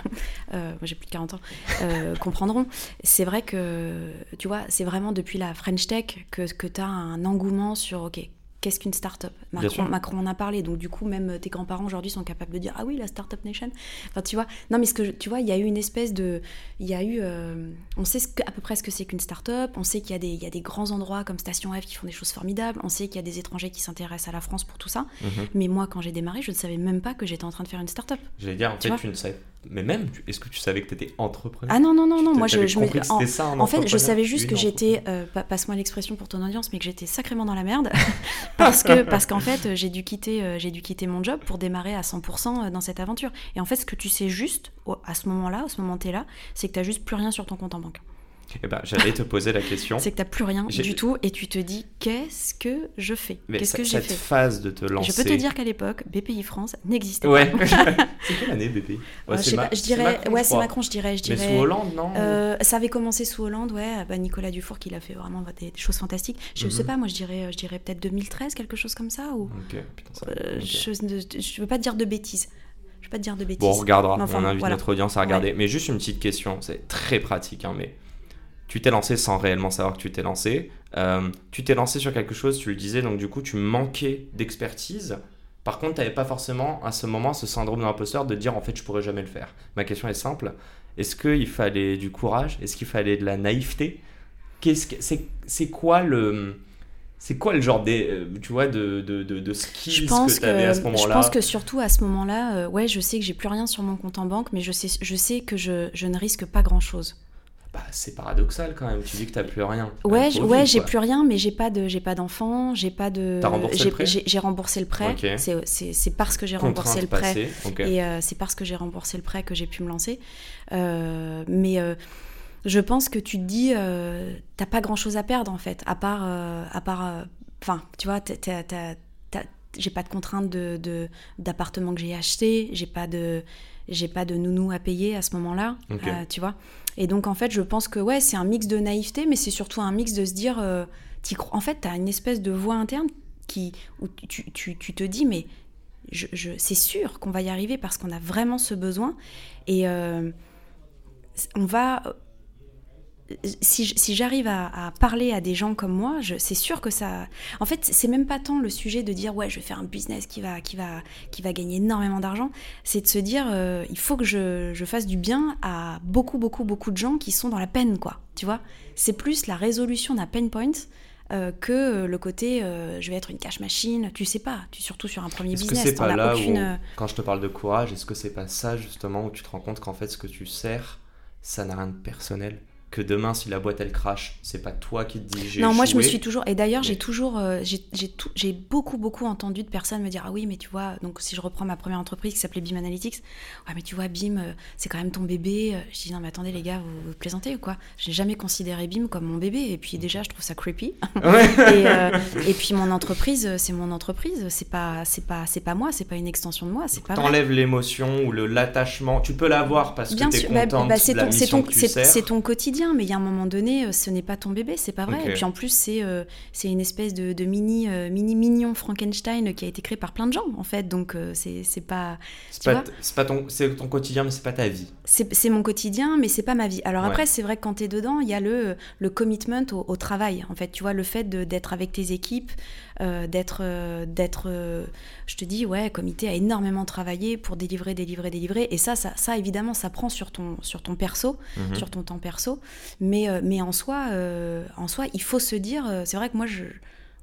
(laughs) moi j'ai plus de 40 ans, (laughs) comprendront. C'est vrai que, tu vois, c'est vraiment depuis la French Tech que, que tu as un engouement sur, ok, qu'est-ce qu'une start-up? Macron, Macron en a parlé, donc du coup, même tes grands-parents aujourd'hui sont capables de dire Ah oui, la start-up nation. Enfin, tu vois, non, mais ce que tu vois, il y a eu une espèce de. Il y a eu. Euh, on sait ce que, à peu près ce que c'est qu'une start-up, on sait qu'il y, a des, il y a des grands endroits comme Station F qui font des choses formidables, on sait qu'il y a des étrangers qui s'intéressent à la France pour tout ça. Mhm. Mais moi, quand j'ai démarré, je ne savais même pas que j'étais en train de faire une start-up. J'allais dire, en fait, tu ne savais mais même, est-ce que tu savais que tu étais entrepreneur? Ah non, non, non, non. Moi, je, je. En, ça, en fait, je savais juste que j'étais, euh, passe-moi l'expression pour ton audience, mais que j'étais sacrément dans la merde. (laughs) parce que parce qu'en fait, j'ai dû, quitter, euh, j'ai dû quitter mon job pour démarrer à 100% euh, dans cette aventure. Et en fait, ce que tu sais juste, à ce moment-là, à ce moment là c'est que tu n'as juste plus rien sur ton compte en banque. Eh ben, j'allais te poser la question. c'est que tu n'as plus rien du tout et tu te dis qu'est-ce que je fais Qu'est-ce que j'ai fait phase de te lancer. Je peux te dire qu'à l'époque, BPI France n'existait ouais. pas. (laughs) c'est (laughs) quelle année BPI ouais, Je dirais, Macron, ouais, c'est Macron, je dirais, je dirais. Mais sous Hollande, non euh, Ça avait commencé sous Hollande, ouais. Bah, Nicolas Dufour qui a fait vraiment des, choses fantastiques. Je ne sais mhm. pas, moi, je dirais, je dirais peut-être 2013, quelque chose comme ça. Ou... Ok, putain, ça. Euh, je ne veux pas te dire de bêtises. Je veux pas te dire de bêtises. Bon, on regardera. on invite notre audience à regarder. Mais juste une petite question, c'est très pratique, hein, mais tu t'es lancé sans réellement savoir que tu t'es lancé. Euh, tu t'es lancé sur quelque chose, tu le disais, donc du coup, tu manquais d'expertise. Par contre, tu n'avais pas forcément à ce moment ce syndrome d'imposteur de dire en fait, je pourrais jamais le faire. Ma question est simple. Est-ce qu'il fallait du courage? Est-ce qu'il fallait de la naïveté? Qu'est-ce que c'est, c'est quoi le c'est quoi le genre des, euh, tu vois, de, de, de, de skills que tu avais à ce moment-là Je pense que surtout à ce moment-là, euh, ouais, je sais que j'ai plus rien sur mon compte en banque, mais je sais, je sais que je, je ne risque pas grand-chose. Bah, c'est paradoxal quand même. Tu dis que t'as plus rien. Ouais, ouais, j'ai plus rien, mais j'ai pas de, j'ai pas d'enfant, j'ai pas de. T'as remboursé le prêt J'ai remboursé le prêt. C'est parce que j'ai remboursé le prêt et euh, c'est parce que j'ai remboursé le prêt que j'ai pu me lancer. Euh, mais euh, je pense que tu te dis, t'as pas grand chose à perdre en fait, à part, à part, enfin, tu vois, j'ai pas de contraintes de d'appartement que j'ai acheté, j'ai pas de j'ai pas de nounou à payer à ce moment-là, tu vois. Et donc, en fait, je pense que ouais, c'est un mix de naïveté, mais c'est surtout un mix de se dire, euh, en fait, tu as une espèce de voix interne qui, où tu, te dis, mais je, je c'est sûr qu'on va y arriver parce qu'on a vraiment ce besoin. Et euh, on va si, j'arrive à, parler à des gens comme moi, c'est sûr que ça. En fait, c'est même pas tant le sujet de dire ouais, je vais faire un business qui va, qui va, qui va gagner énormément d'argent. C'est de se dire euh, il faut que je, je, fasse du bien à beaucoup, beaucoup, beaucoup de gens qui sont dans la peine, quoi. Tu vois? C'est plus la résolution d'un pain point. Euh, que le côté euh, je vais être une cash machine, tu sais pas, tu surtout sur un premier est-ce business. Que c'est pas là où, quand je te parle de courage, est-ce que c'est pas ça justement où tu te rends compte qu'en fait ce que tu sers, ça n'a rien de personnel? Que demain, si la boîte elle crache, c'est pas toi qui te dis j'ai Non, moi je me suis toujours. Et d'ailleurs, j'ai toujours. Euh, j'ai beaucoup, beaucoup entendu de personnes me dire Ah oui, mais tu vois, donc si je reprends ma première entreprise qui s'appelait BIM Analytics, ouais, mais tu vois, BIM, euh, c'est quand même ton bébé. Euh, je dis Non, mais attendez, les gars, vous, plaisantez ou quoi? J'ai jamais considéré BIM comme mon bébé. Et puis déjà, je trouve ça creepy. (laughs) et, puis mon entreprise, c'est mon entreprise. C'est pas, pas, pas moi, c'est pas une extension de moi. C'est pas. T'enlèves l'émotion ou l'attachement. Tu peux l'avoir parce que t'es bah, contente bah, tu C'est ton quotidien mais il y a un moment donné, euh, ce n'est pas ton bébé, c'est pas vrai. Et puis en plus, c'est euh, c'est une espèce de, mini, euh, mini mignon Frankenstein qui a été créé par plein de gens, en fait. Donc c'est pas. C'est pas, pas, ton, ton quotidien, mais c'est pas ta vie. C'est mon quotidien, mais c'est pas ma vie. Alors après, c'est vrai que quand tu es dedans, il y a le, le commitment au, au, travail, en fait. Tu vois, le fait d'être avec tes équipes. Euh, d'être, euh, d'être, euh, je te dis, ouais, comité a énormément travaillé pour délivrer, délivrer, délivrer. Et ça, ça, ça évidemment, ça prend sur ton, sur ton perso, mhm. sur ton temps perso. Mais, mais en soi, en soi, il faut se dire, c'est vrai que moi, je,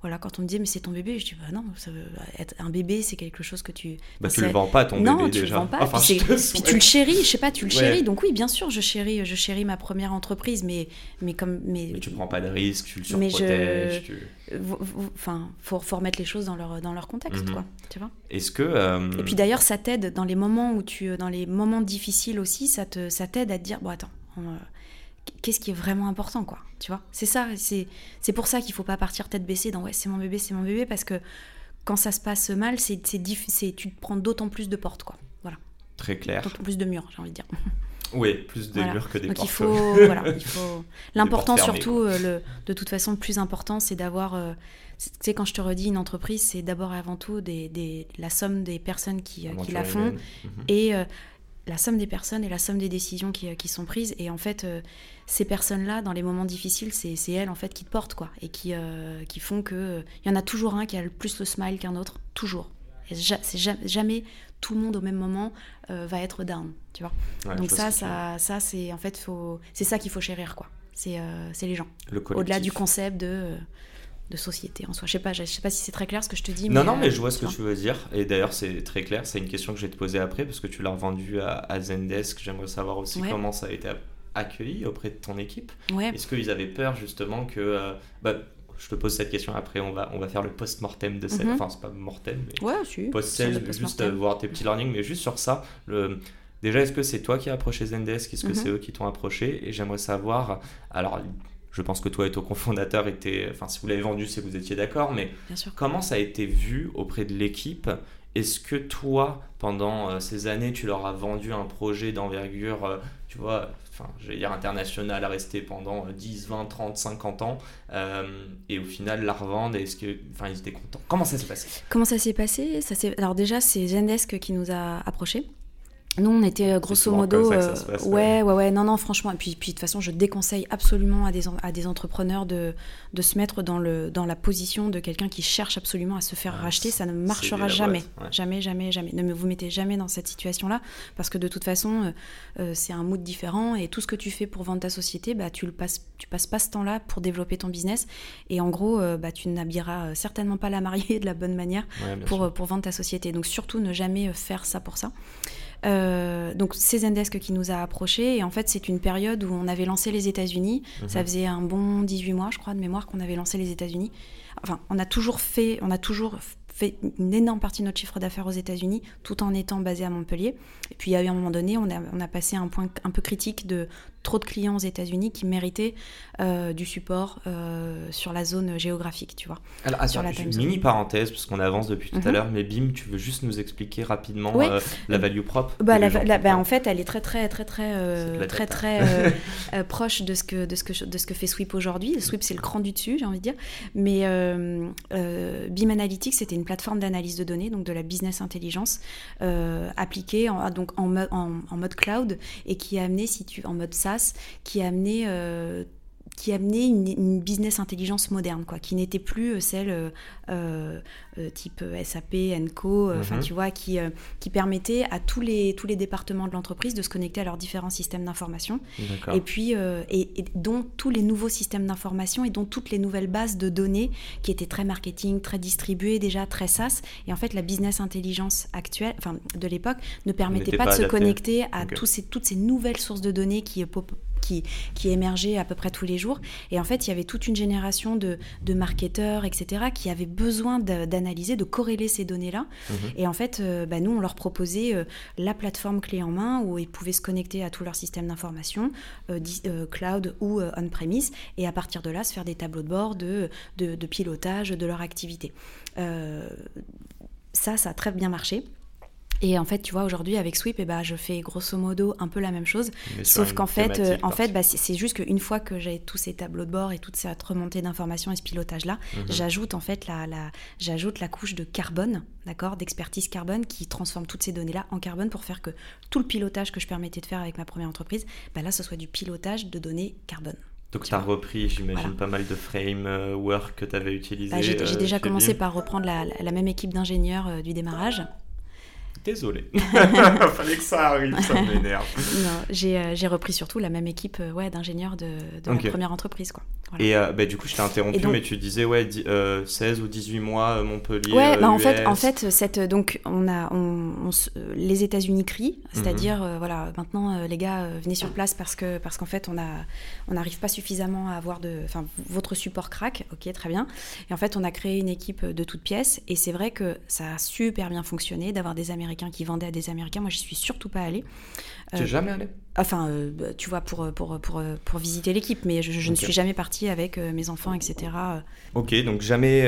voilà, quand on me disait mais c'est ton bébé, je dis bah non, ça veut être un bébé, c'est quelque chose que tu. Bah tu le vends pas ton bébé tu déjà. Le vends pas. puis, tu le chéris, je sais pas, tu le chéris. Donc oui, bien sûr, je chéris, je chéris ma première entreprise, mais mais comme mais. Mais tu prends pas de risques, tu le surprotèges. Je... Enfin, faut, faut remettre les choses dans leur dans leur contexte, mhm. quoi. Tu vois. Est-ce que. Euh, Et puis d'ailleurs, ça t'aide dans les moments où tu, dans les moments difficiles aussi, ça te ça t'aide à te dire bon attends qu'est-ce qui est vraiment important, quoi. Tu vois C'est ça, c'est pour ça qu'il faut pas partir tête baissée dans ouais, c'est mon bébé, c'est mon bébé, parce que quand ça se passe mal, c'est tu te prends d'autant plus de portes, quoi. Voilà. Très clair. D'autant plus de murs, j'ai envie de dire. (laughs) Oui, plus de murs que des Donc portes. (laughs) il faut, voilà. L'important surtout, le, de toute façon, le plus important, c'est d'avoir. tu sais, quand je te redis une entreprise, c'est d'abord et avant tout des, des, la somme des personnes qui, qui la font mhm. et la somme des personnes et la somme des décisions qui, qui sont prises. Et en fait, ces personnes-là, dans les moments difficiles, c'est elles en fait qui te portent quoi, et qui, qui font que il y en a toujours un qui a le plus le smile qu'un autre, toujours. C'est jamais tout le monde au même moment euh, va être down, tu vois. Donc ça, ça, ça c'est en fait, c'est ça qu'il faut chérir, quoi. C'est euh, les gens. Au-delà du concept de, euh, de société en soi. Je sais pas, je sais pas si c'est très clair ce que je te dis. Non, non, mais je vois ce que tu veux dire. Et d'ailleurs, c'est très clair. C'est une question que je vais te poser après parce que tu l'as revendu à, Zendesk. J'aimerais savoir aussi comment ça a été accueilli auprès de ton équipe. Est-ce qu'ils avaient peur justement que bah, je te pose cette question après, on va, on va faire le post-mortem de cette. Mhm. Enfin, c'est pas mortem, mais. Ouais, si. Post-sales, juste euh, voir tes petits learnings, mais juste sur ça. Le... Déjà, est-ce que c'est toi qui as approché Zendesk? Est-ce que mhm. c'est eux qui t'ont approché? Et j'aimerais savoir. Alors, je pense que toi et ton cofondateur étaient. Enfin, si vous l'avez vendu, c'est que vous étiez d'accord, mais comment ça a été vu auprès de l'équipe? Est-ce que toi, pendant euh, ces années, tu leur as vendu un projet d'envergure, euh, tu vois, enfin, j'allais dire international, à rester pendant 10, 20, 30, 50 ans, euh, et au final la revendre, est-ce que, enfin, ils étaient contents? Comment ça s'est passé? Comment ça s'est passé? Ça Alors déjà, c'est Zendesk qui nous a approchés. Nous, on était euh, grosso modo. Euh, ouais, ouais, ouais, non, non, franchement. Et puis, puis, de toute façon, je déconseille absolument à des, à des entrepreneurs de, de se mettre dans, le, dans la position de quelqu'un qui cherche absolument à se faire ah, racheter. Ça ne marchera jamais. Jamais, jamais, jamais. Ne vous mettez jamais dans cette situation-là. Parce que de toute façon, euh, c'est un mood différent. Et tout ce que tu fais pour vendre ta société, bah, tu ne passes, tu passes pas ce temps-là pour développer ton business. Et en gros, bah, tu n'habilleras certainement pas la mariée (laughs) de la bonne manière pour, pour vendre ta société. Donc, surtout, ne jamais faire ça pour ça. Euh, donc c'est Zendesk qui nous a approchés et en fait c'est une période où on avait lancé les États-Unis. Mhm. Ça faisait un bon 18 mois, je crois, de mémoire qu'on avait lancé les États-Unis. Enfin, on a toujours fait, on a toujours fait une énorme partie de notre chiffre d'affaires aux États-Unis, tout en étant basé à Montpellier. Et puis, il y a eu un moment donné, on a, on a passé un point un peu critique de trop de clients aux États-Unis qui méritaient euh, du support euh, sur la zone géographique, tu vois. Alors, sur la une mini parenthèse, parce qu'on avance depuis tout à mhm. l'heure, mais Bim, tu veux juste nous expliquer rapidement euh, la value propre bah, bah, En fait, elle est très, très, très, très, très, très (laughs) proche de ce, que, de, ce que, de ce que fait Sweep aujourd'hui. Sweep, c'est le cran du dessus, j'ai envie de dire. Mais Bim Analytics, c'était une plateforme d'analyse de données, donc de la business intelligence, appliquée en, donc en, en, mode cloud et qui a amené, si tu en mode SaaS, qui a amené euh, qui amenait une, une, business intelligence moderne, quoi, qui n'était plus euh, celle euh, euh, type SAP, Enco, enfin mhm. tu vois, qui, qui permettait à tous les, tous les départements de l'entreprise de se connecter à leurs différents systèmes d'information, et puis et, dont tous les nouveaux systèmes d'information et dont toutes les nouvelles bases de données qui étaient très marketing, très distribuées déjà, très SaaS, et en fait la business intelligence actuelle, enfin de l'époque, ne permettait pas, de se connecter à tous ces, toutes ces nouvelles sources de données qui qui, qui émergeait à peu près tous les jours. Et en fait, il y avait toute une génération de, de marketeurs, etc., qui avaient besoin d'analyser, de, corréler ces données-là. Mhm. Et en fait, euh, bah, nous, on leur proposait euh, la plateforme clé en main où ils pouvaient se connecter à tous leurs systèmes d'information, euh, cloud ou on-premise, et à partir de là, se faire des tableaux de bord de, de, de pilotage de leur activité. ça, ça a très bien marché. Et en fait, tu vois, aujourd'hui avec Sweep, eh ben, je fais grosso modo un peu la même chose, sauf qu'en fait, euh, en fait, bah, c'est juste qu'une fois que j'ai tous ces tableaux de bord et toute cette remontée d'informations et ce pilotage-là, mhm. j'ajoute en fait la, la j'ajoute la couche de carbone, d'accord, d'expertise carbone qui transforme toutes ces données-là en carbone pour faire que tout le pilotage que je permettais de faire avec ma première entreprise, bah, là, ce soit du pilotage de données carbone. Donc tu as repris, j'imagine, pas mal de framework que tu avais utilisé. Bah, j'ai euh, déjà commencé par reprendre la, la même équipe d'ingénieurs euh, du démarrage. Désolé. (laughs) (laughs) Fallait que ça arrive, ça m'énerve. Non, j'ai, euh, j'ai repris surtout la même équipe euh, ouais, d'ingénieurs de, de la première entreprise. Quoi. Et euh, bah, du coup, je t'ai interrompu, mais tu disais ouais, 16 ou 18 mois, Montpellier. Ouais, bah, en, fait, en fait, cette, donc, on a, on, les États-Unis crient, c'est-à-dire, mhm. voilà, maintenant, les gars, venez sur place parce, que, parce qu'en fait, on n'arrive on pas suffisamment à avoir de. Enfin, votre support crack, ok, très bien. Et en fait, on a créé une équipe de toutes pièces, et c'est vrai que ça a super bien fonctionné d'avoir des Américains Qui vendaient à des Américains. Moi, je suis surtout pas allée. Tu n'es jamais allée? Enfin, bah, tu vois, pour, pour, pour, pour visiter l'équipe, mais je, ne suis jamais partie avec mes enfants, etc. Ok, donc jamais,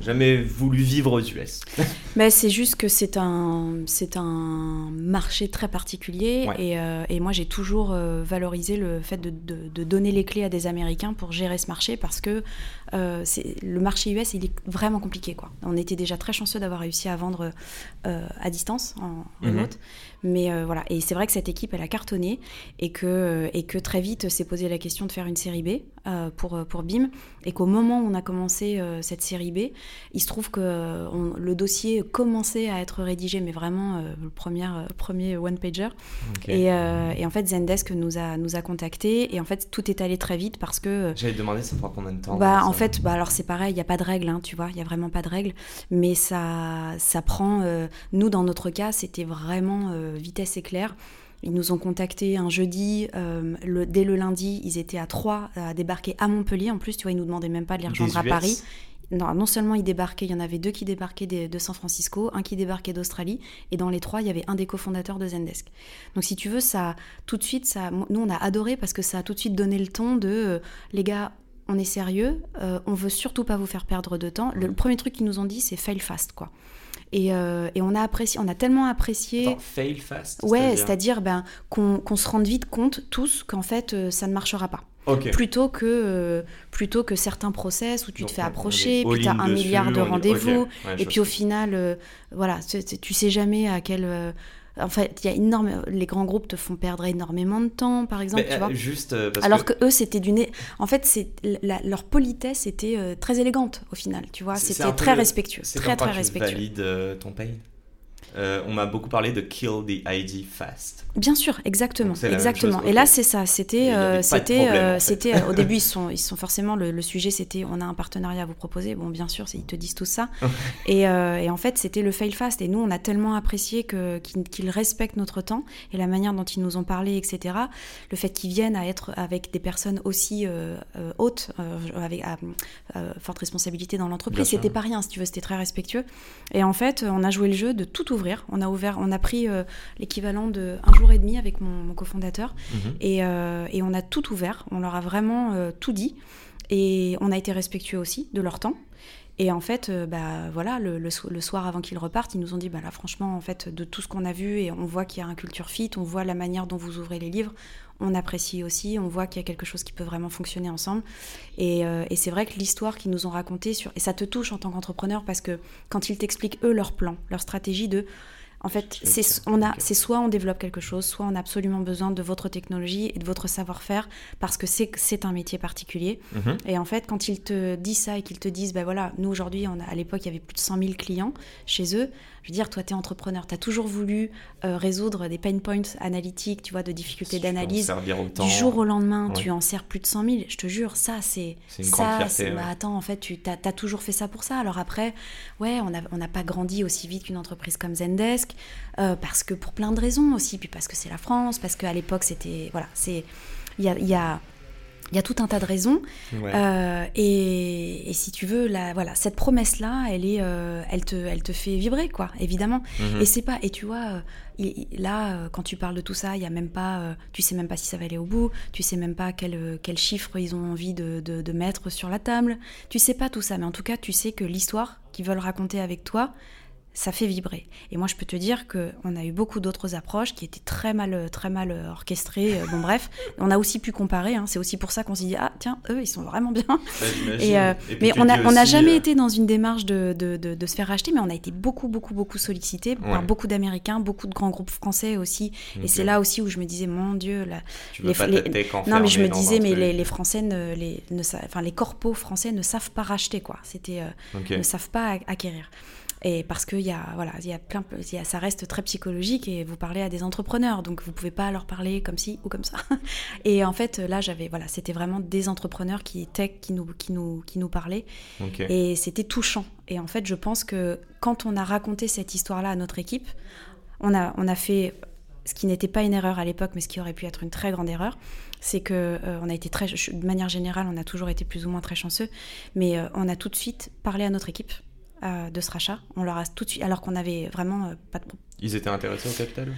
jamais voulu vivre aux US. (laughs) mais c'est juste que c'est un, c'est un marché très particulier et, et, moi j'ai toujours valorisé le fait de, de, de, donner les clés à des Américains pour gérer ce marché parce que c'est, le marché US il est vraiment compliqué. Quoi. On était déjà très chanceux d'avoir réussi à vendre à distance, en remote. Mais euh, voilà, et c'est vrai que cette équipe, elle a cartonné et que, que très vite s'est posé la question de faire une série B. euh, pour, pour BIM. Et qu'au moment où on a commencé euh, cette série B, il se trouve que le dossier commençait à être rédigé, mais vraiment le premier, premier one-pager. Et, et, en fait, Zendesk nous a, nous a contactés et en fait, tout est allé très vite parce que. J'avais demandé, ça prend combien de temps bah, En fait, bah, alors c'est pareil, il n'y a pas de règle, hein, tu vois, il n'y a vraiment pas de règle, mais ça, ça prend. nous, dans notre cas, c'était vraiment vitesse éclair. Ils nous ont contactés un jeudi, euh, le, dès le lundi, ils étaient à trois à débarquer à Montpellier. En plus, tu vois, ils nous demandaient même pas de les rejoindre à Paris. Non, non seulement ils débarquaient, il y en avait deux qui débarquaient de, San Francisco, un qui débarquait d'Australie, et dans les trois, il y avait un des cofondateurs de Zendesk. Donc si tu veux, ça, tout de suite, ça, nous on a adoré parce que ça a tout de suite donné le ton de, euh, les gars, on est sérieux, euh, on veut surtout pas vous faire perdre de temps. Le, le premier truc qu'ils nous ont dit, c'est fail fast, quoi. Euh, et, on a apprécié, on a tellement apprécié. Attends, fail fast. Ouais, c'est-à-dire ben, qu'on se rende vite compte tous qu'en fait euh, ça ne marchera pas. Plutôt que euh, plutôt que certains process où tu te fais approcher, puis tu as un milliard de rendez-vous, et puis au final, voilà, tu, tu, sais jamais à quel en fait, il y a énorme... les grands groupes te font perdre énormément de temps, par exemple. tu vois juste Alors que... eux, c'était du nez. En fait, c'est leur politesse était très élégante au final. Tu vois, c'était très respectueux, très très respectueux. Tu valides ton paye euh, on m'a beaucoup parlé de kill the ID fast. Bien sûr, exactement, exactement. Et là, c'est ça. C'était, euh, c'était, euh, c'était. au (laughs) début, ils sont, ils sont forcément le, sujet. C'était, on a un partenariat à vous proposer. Bon, bien sûr, ils te disent tout ça. (laughs) et, et, en fait, c'était le fail fast. Et nous, on a tellement apprécié que qu'ils respectent notre temps et la manière dont ils nous ont parlé, etc. Le fait qu'ils viennent à être avec des personnes aussi hautes, avec à, forte responsabilité dans l'entreprise, c'était pas rien. Si tu veux, c'était très respectueux. Et en fait, on a joué le jeu de tout ouvrir on a ouvert, on a pris euh, l'équivalent de un jour et demi avec mon, cofondateur mhm. euh, et, on a tout ouvert. On leur a vraiment euh, tout dit et on a été respectueux aussi de leur temps. Et en fait, bah voilà, le, soir avant qu'ils repartent, ils nous ont dit, bah là, franchement, en fait, de tout ce qu'on a vu et on voit qu'il y a un culture fit, on voit la manière dont vous ouvrez les livres, on apprécie aussi, on voit qu'il y a quelque chose qui peut vraiment fonctionner ensemble. Et, et c'est vrai que l'histoire qu'ils nous ont racontée, sur, et ça te touche en tant qu'entrepreneur parce que quand ils t'expliquent eux leur plan, leur stratégie de en fait, c'est on a, c'est soit on développe quelque chose, soit on a absolument besoin de votre technologie et de votre savoir-faire parce que c'est c'est un métier particulier. Mhm. Et en fait, quand ils te disent ça et qu'ils te disent, ben voilà, nous aujourd'hui, on a, à l'époque, il y avait plus de 100 000 clients chez eux. Je veux dire, toi, tu es entrepreneur, tu as toujours voulu euh, résoudre des pain points analytiques, tu vois, de difficultés d'analyse. Du jour au lendemain, tu en sers plus de 100 000. Je te jure, ça, c'est. C'est une ça, fierté. Bah, attends, en fait, tu as, toujours fait ça pour ça. Alors après, ouais, on n'a on pas grandi aussi vite qu'une entreprise comme Zendesk, euh, parce que pour plein de raisons aussi, puis parce que c'est la France, parce qu'à l'époque, c'était. Voilà, c'est. Il y a, y a il y a tout un tas de raisons. Euh, et, si tu veux, la, voilà, cette promesse-là, elle, est, euh, elle, te, elle te fait vibrer, quoi, évidemment. Mhm. Et c'est pas. Et tu vois, là, quand tu parles de tout ça, il y a même pas. tu sais même pas si ça va aller au bout. Tu sais même pas quel, quel chiffre ils ont envie de, de, de, mettre sur la table. Tu sais pas tout ça. Mais en tout cas, tu sais que l'histoire qu'ils veulent raconter avec toi, ça fait vibrer. Et moi, je peux te dire qu'on a eu beaucoup d'autres approches qui étaient très mal, très mal orchestrées. Euh, bon, bref, (laughs) on a aussi pu comparer. Hein. C'est aussi pour ça qu'on s'est dit, ah, tiens, eux, ils sont vraiment bien. et, euh, mais on n'a on a jamais euh, été dans une démarche de, de, de, se faire racheter, mais on a été beaucoup, beaucoup, beaucoup sollicité par beaucoup d'Américains, beaucoup de grands groupes français aussi. Et c'est là aussi où je me disais, mon Dieu, là, les, non, mais je me disais, mais les, les, Français, ne, les, ne, enfin, les corpos français ne savent pas racheter, quoi. C'était, ne savent pas acquérir. Et parce que y a, voilà, y a plein, y a, ça reste très psychologique et vous parlez à des entrepreneurs, donc vous pouvez pas leur parler comme ci ou comme ça. (laughs) Et en fait, là, j'avais, voilà, c'était vraiment des entrepreneurs qui tech qui nous, qui nous, qui nous parlaient. Et c'était touchant. Et en fait, je pense que quand on a raconté cette histoire-là à notre équipe, on a, on a fait ce qui n'était pas une erreur à l'époque, mais ce qui aurait pu être une très grande erreur, c'est que euh, on a été très, de manière générale, on a toujours été plus ou moins très chanceux, mais euh, on a tout de suite parlé à notre équipe euh, de ce rachat. On leur a tout de suite, alors qu'on avait vraiment euh, pas Ils étaient intéressés au capital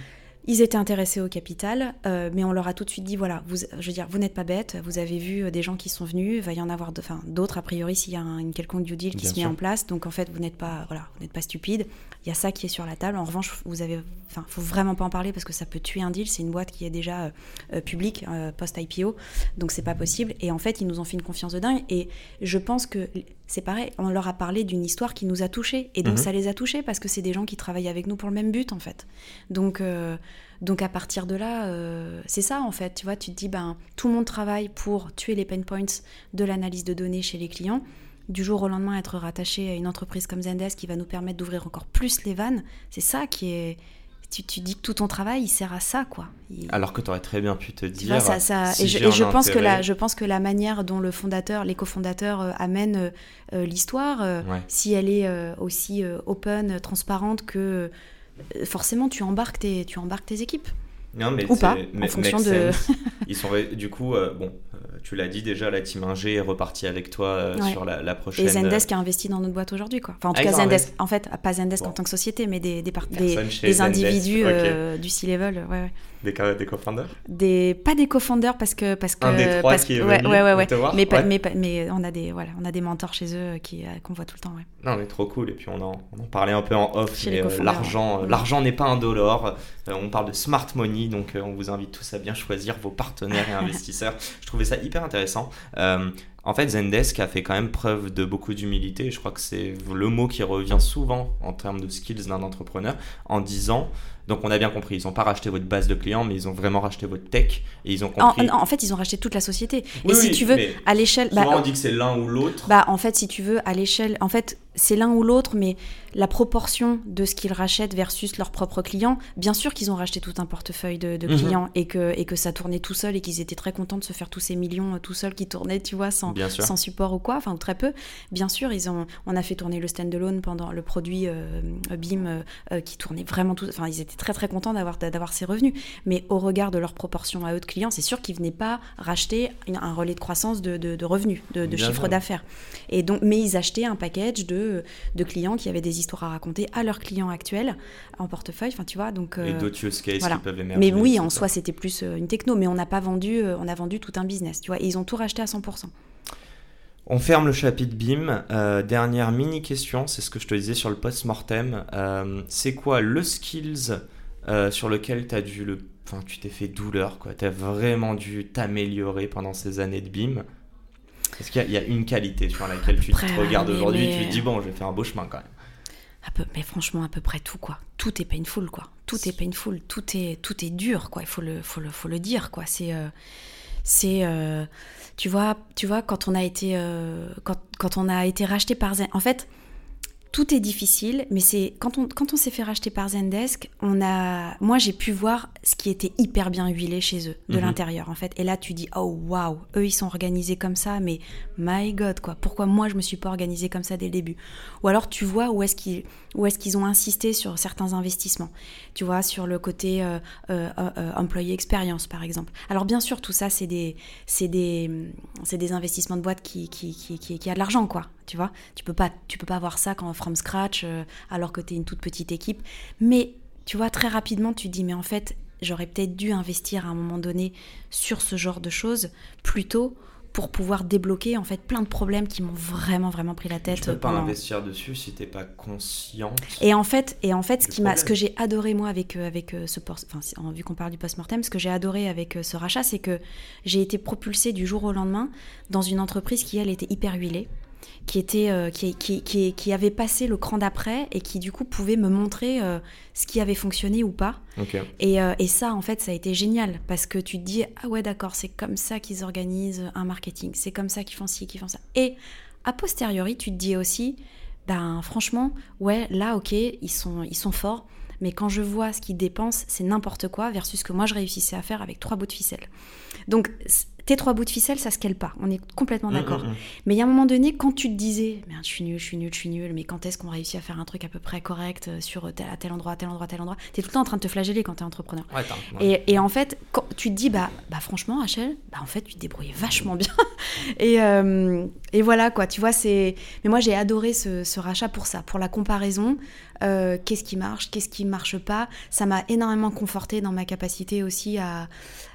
ils étaient intéressés au capital, euh, mais on leur a tout de suite dit voilà, vous, je veux dire, vous n'êtes pas bêtes, vous avez vu des gens qui sont venus, il va y en avoir d'autres a priori s'il y a une quelconque due deal qui se met en place, donc en fait vous n'êtes pas voilà, vous n'êtes pas stupide. Il y a ça qui est sur la table. En revanche, vous avez, enfin, faut vraiment pas en parler parce que ça peut tuer un deal. C'est une boîte qui est déjà euh, publique post IPO, donc c'est pas possible. Et en fait, ils nous ont fait une confiance de dingue. Et je pense que c'est pareil, on leur a parlé d'une histoire qui nous a touchés. Et donc, mhm. ça les a touchés parce que c'est des gens qui travaillent avec nous pour le même but, en fait. Donc, euh, donc à partir de là, euh, c'est ça, en fait. Tu vois, tu te dis, ben, tout le monde travaille pour tuer les pain points de l'analyse de données chez les clients. Du jour au lendemain, être rattaché à une entreprise comme Zendesk qui va nous permettre d'ouvrir encore plus les vannes, c'est ça qui est, tu, dis que tout ton travail il sert à ça quoi. Alors que tu aurais très bien pu te dire. ça, et, je, pense que la, je pense que la manière dont le fondateur, les cofondateurs euh, amènent euh, euh, l'histoire, si elle est aussi open, transparente que forcément tu embarques tes, tu embarques tes équipes. Non, mais ou pas, en fonction de. (laughs) Ils sont du coup bon tu l'as dit déjà, la team Ingé est repartie avec toi euh, sur la, prochaine. Et Zendesk a investi dans notre boîte aujourd'hui, quoi. Enfin, en tout ah, cas, Zendesk, en fait, pas Zendesk en tant que société, mais des, des, des, individus euh, du C-level. Ouais, ouais. Des, des co-founders? Des, Pas des co-founders parce que. Parce que Un des trois parce, qui est venu ouais, ouais, te voir. Mais, mais, mais, on, a des, voilà, on a des mentors chez eux qui, euh, qu'on voit tout le temps. Ouais. Non, mais trop cool. Et puis on en, on en parlait un peu en off. l'argent, l'argent n'est pas un dollar. on parle de smart money, donc on vous invite tous à bien choisir vos partenaires et (laughs) investisseurs. Je trouvais ça hyper intéressant. Euh, en fait, Zendesk a fait quand même preuve de beaucoup d'humilité. Je crois que c'est le mot qui revient souvent en termes de skills d'un entrepreneur en disant donc on a bien compris, ils n'ont pas racheté votre base de clients, mais ils ont vraiment racheté votre tech et ils ont compris. En, en fait, ils ont racheté toute la société. et si tu veux, à l'échelle, bah, on dit que c'est l'un ou l'autre. Bah en fait, si tu veux, à l'échelle, en fait, c'est l'un ou l'autre, mais la proportion de ce qu'ils rachètent versus leurs propres clients, bien sûr qu'ils ont racheté tout un portefeuille de, mhm. clients et, que, et que ça tournait tout seul et qu'ils étaient très contents de se faire tous ces millions euh, tout seuls qui tournaient, tu vois, sans, sans support ou quoi, enfin très peu. Bien sûr, ils ont, on a fait tourner le standalone pendant le produit euh, BIM euh, qui tournait vraiment tout, enfin ils étaient très très contents d'avoir d'avoir ces revenus, mais au regard de leur proportion à eux de clients, c'est sûr qu'ils venaient pas racheter un relais de croissance de, de, revenus, de, de chiffre d'affaires. Et donc, mais ils achetaient un package de, de clients qui avaient des histoires à raconter à leurs clients actuels en portefeuille. Enfin, tu vois, donc. et euh, d'autres use cases qui peuvent émerger. Mais oui, en soi, c'était plus euh, une techno, mais on n'a pas vendu, euh, on a vendu tout un business, tu vois. Et ils ont tout racheté à 100%. On ferme le chapitre BIM. dernière mini question, c'est ce que je te disais sur le post-mortem. c'est quoi le skills sur lequel tu as dû le. Enfin, tu t'es fait douleur, quoi? Tu as vraiment dû t'améliorer pendant ces années de BIM? Est-ce qu'il y, a une qualité sur laquelle tu te regardes aujourd'hui Tu te dis, bon, je vais faire un beau chemin quand même mais franchement, à peu près tout, quoi. Tout est painful, quoi. Tout est painful, tout est, tout est dur, quoi. Il faut le, faut le, faut le dire, quoi. C'est, euh, c'est, euh, tu vois, tu vois, quand on a été, euh, quand, on a été racheté par Zen, en fait, tout est difficile, mais c'est quand on, quand on s'est fait racheter par Zendesk, on a, moi j'ai pu voir ce qui était hyper bien huilé chez eux, de mhm. l'intérieur en fait. Et là tu dis, oh waouh, eux ils sont organisés comme ça, mais my god quoi, pourquoi moi je me suis pas organisée comme ça dès le début? Ou alors tu vois où est-ce qu'ils qu'ils ont insisté sur certains investissements, tu vois, sur le côté euh, euh, euh, employé expérience par exemple. Alors bien sûr tout ça c'est des c'est des des investissements de boîte qui qui, qui, qui, qui a de l'argent quoi, tu vois? Tu peux pas tu peux pas voir ça quand from scratch alors que tu es une toute petite équipe. Mais tu vois, très rapidement, tu dis, mais en fait, j'aurais peut-être dû investir à un moment donné sur ce genre de choses plus tôt pour pouvoir débloquer en fait plein de problèmes qui m'ont vraiment vraiment pris la tête. Tu peux pas investir dessus si t'es pas consciente. Et en fait, et en fait, ce qui m'a, ce que j'ai adoré moi avec euh, avec euh, ce enfin vu qu'on parle du post-mortem, ce que j'ai adoré avec ce rachat, c'est que j'ai été propulsée du jour au lendemain dans une entreprise qui elle était hyper huilée qui, était, euh, qui, qui, qui, avait passé le cran d'après et qui du coup pouvait me montrer euh, ce qui avait fonctionné ou pas. Et, euh, et, ça, en fait, ça a été génial parce que tu te dis, ah ouais, d'accord, c'est comme ça qu'ils organisent un marketing, c'est comme ça qu'ils font ci, qu'ils font ça. Et a posteriori, tu te dis aussi, ben franchement, ouais, là, ok, ils sont, ils sont forts, mais quand je vois ce qu'ils dépensent, c'est n'importe quoi versus ce que moi je réussissais à faire avec trois bouts de ficelle. Donc, tes trois bouts de ficelle, ça se cale pas. On est complètement Mm, d'accord. mm, mm. Mais il y a un moment donné, quand tu te disais, je suis nul, je suis nul, je suis nul, mais quand est-ce qu'on réussit à faire un truc à peu près correct euh, sur tel, à tel endroit, à tel endroit, à tel endroit? T'es tout le temps en train de te flageller quand t'es entrepreneur. Ouais, attends, ouais. Et, et en fait, quand tu te dis, bah, bah franchement, Rachel, bah en fait, tu te débrouillais vachement bien. (laughs) et, euh, et voilà, quoi, tu vois, c'est. Mais moi, j'ai adoré ce, ce rachat pour ça, pour la comparaison. Euh, qu'est-ce qui marche, qu'est-ce qui marche pas. Ça m'a énormément conforté dans ma capacité aussi à,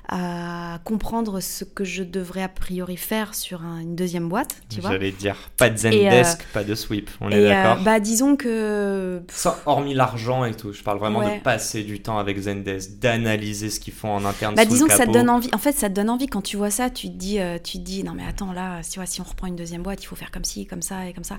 à comprendre ce que je devrais a priori faire sur un- une deuxième boîte, tu vois. J'allais dire pas de euh, Zendesk, pas de Sweep. On est euh, d'accord. bah disons que Ça, hormis l'argent et tout, je parle vraiment Ouais. de passer du temps avec Zendesk, d'analyser ce qu'ils font en interne. Bah, sous le disons que ça te donne envie. En fait, ça te donne envie quand tu vois ça. Tu te dis, tu te dis, non mais attends là, si, ouais, si on reprend une deuxième boîte, il faut faire comme ci, comme ça et comme ça.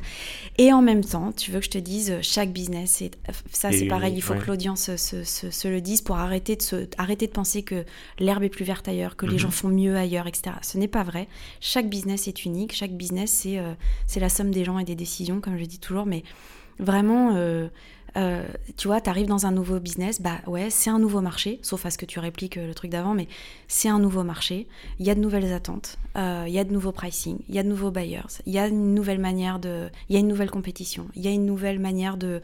Et en même temps, tu veux que je te dise, chaque business, c'est ça, c'est pareil. Il faut ouais. que l'audience se, se- se le dise pour arrêter de se, arrêter de penser que l'herbe est plus verte ailleurs, que les Mhm. gens font mieux ailleurs, etc. Ce n'est pas vrai. Chaque business est unique. Chaque business, c'est euh, c'est la somme des gens et des décisions, comme je dis toujours. Mais vraiment. euh, euh, tu vois, tu arrives dans un nouveau business, bah ouais, c'est un nouveau marché, sauf à ce que tu répliques euh, le truc d'avant, mais c'est un nouveau marché. Il y a de nouvelles attentes, euh, il y a de nouveaux pricing, il y a de nouveaux buyers, il y a une nouvelle manière de. Il y a une nouvelle compétition, il y a une nouvelle manière de.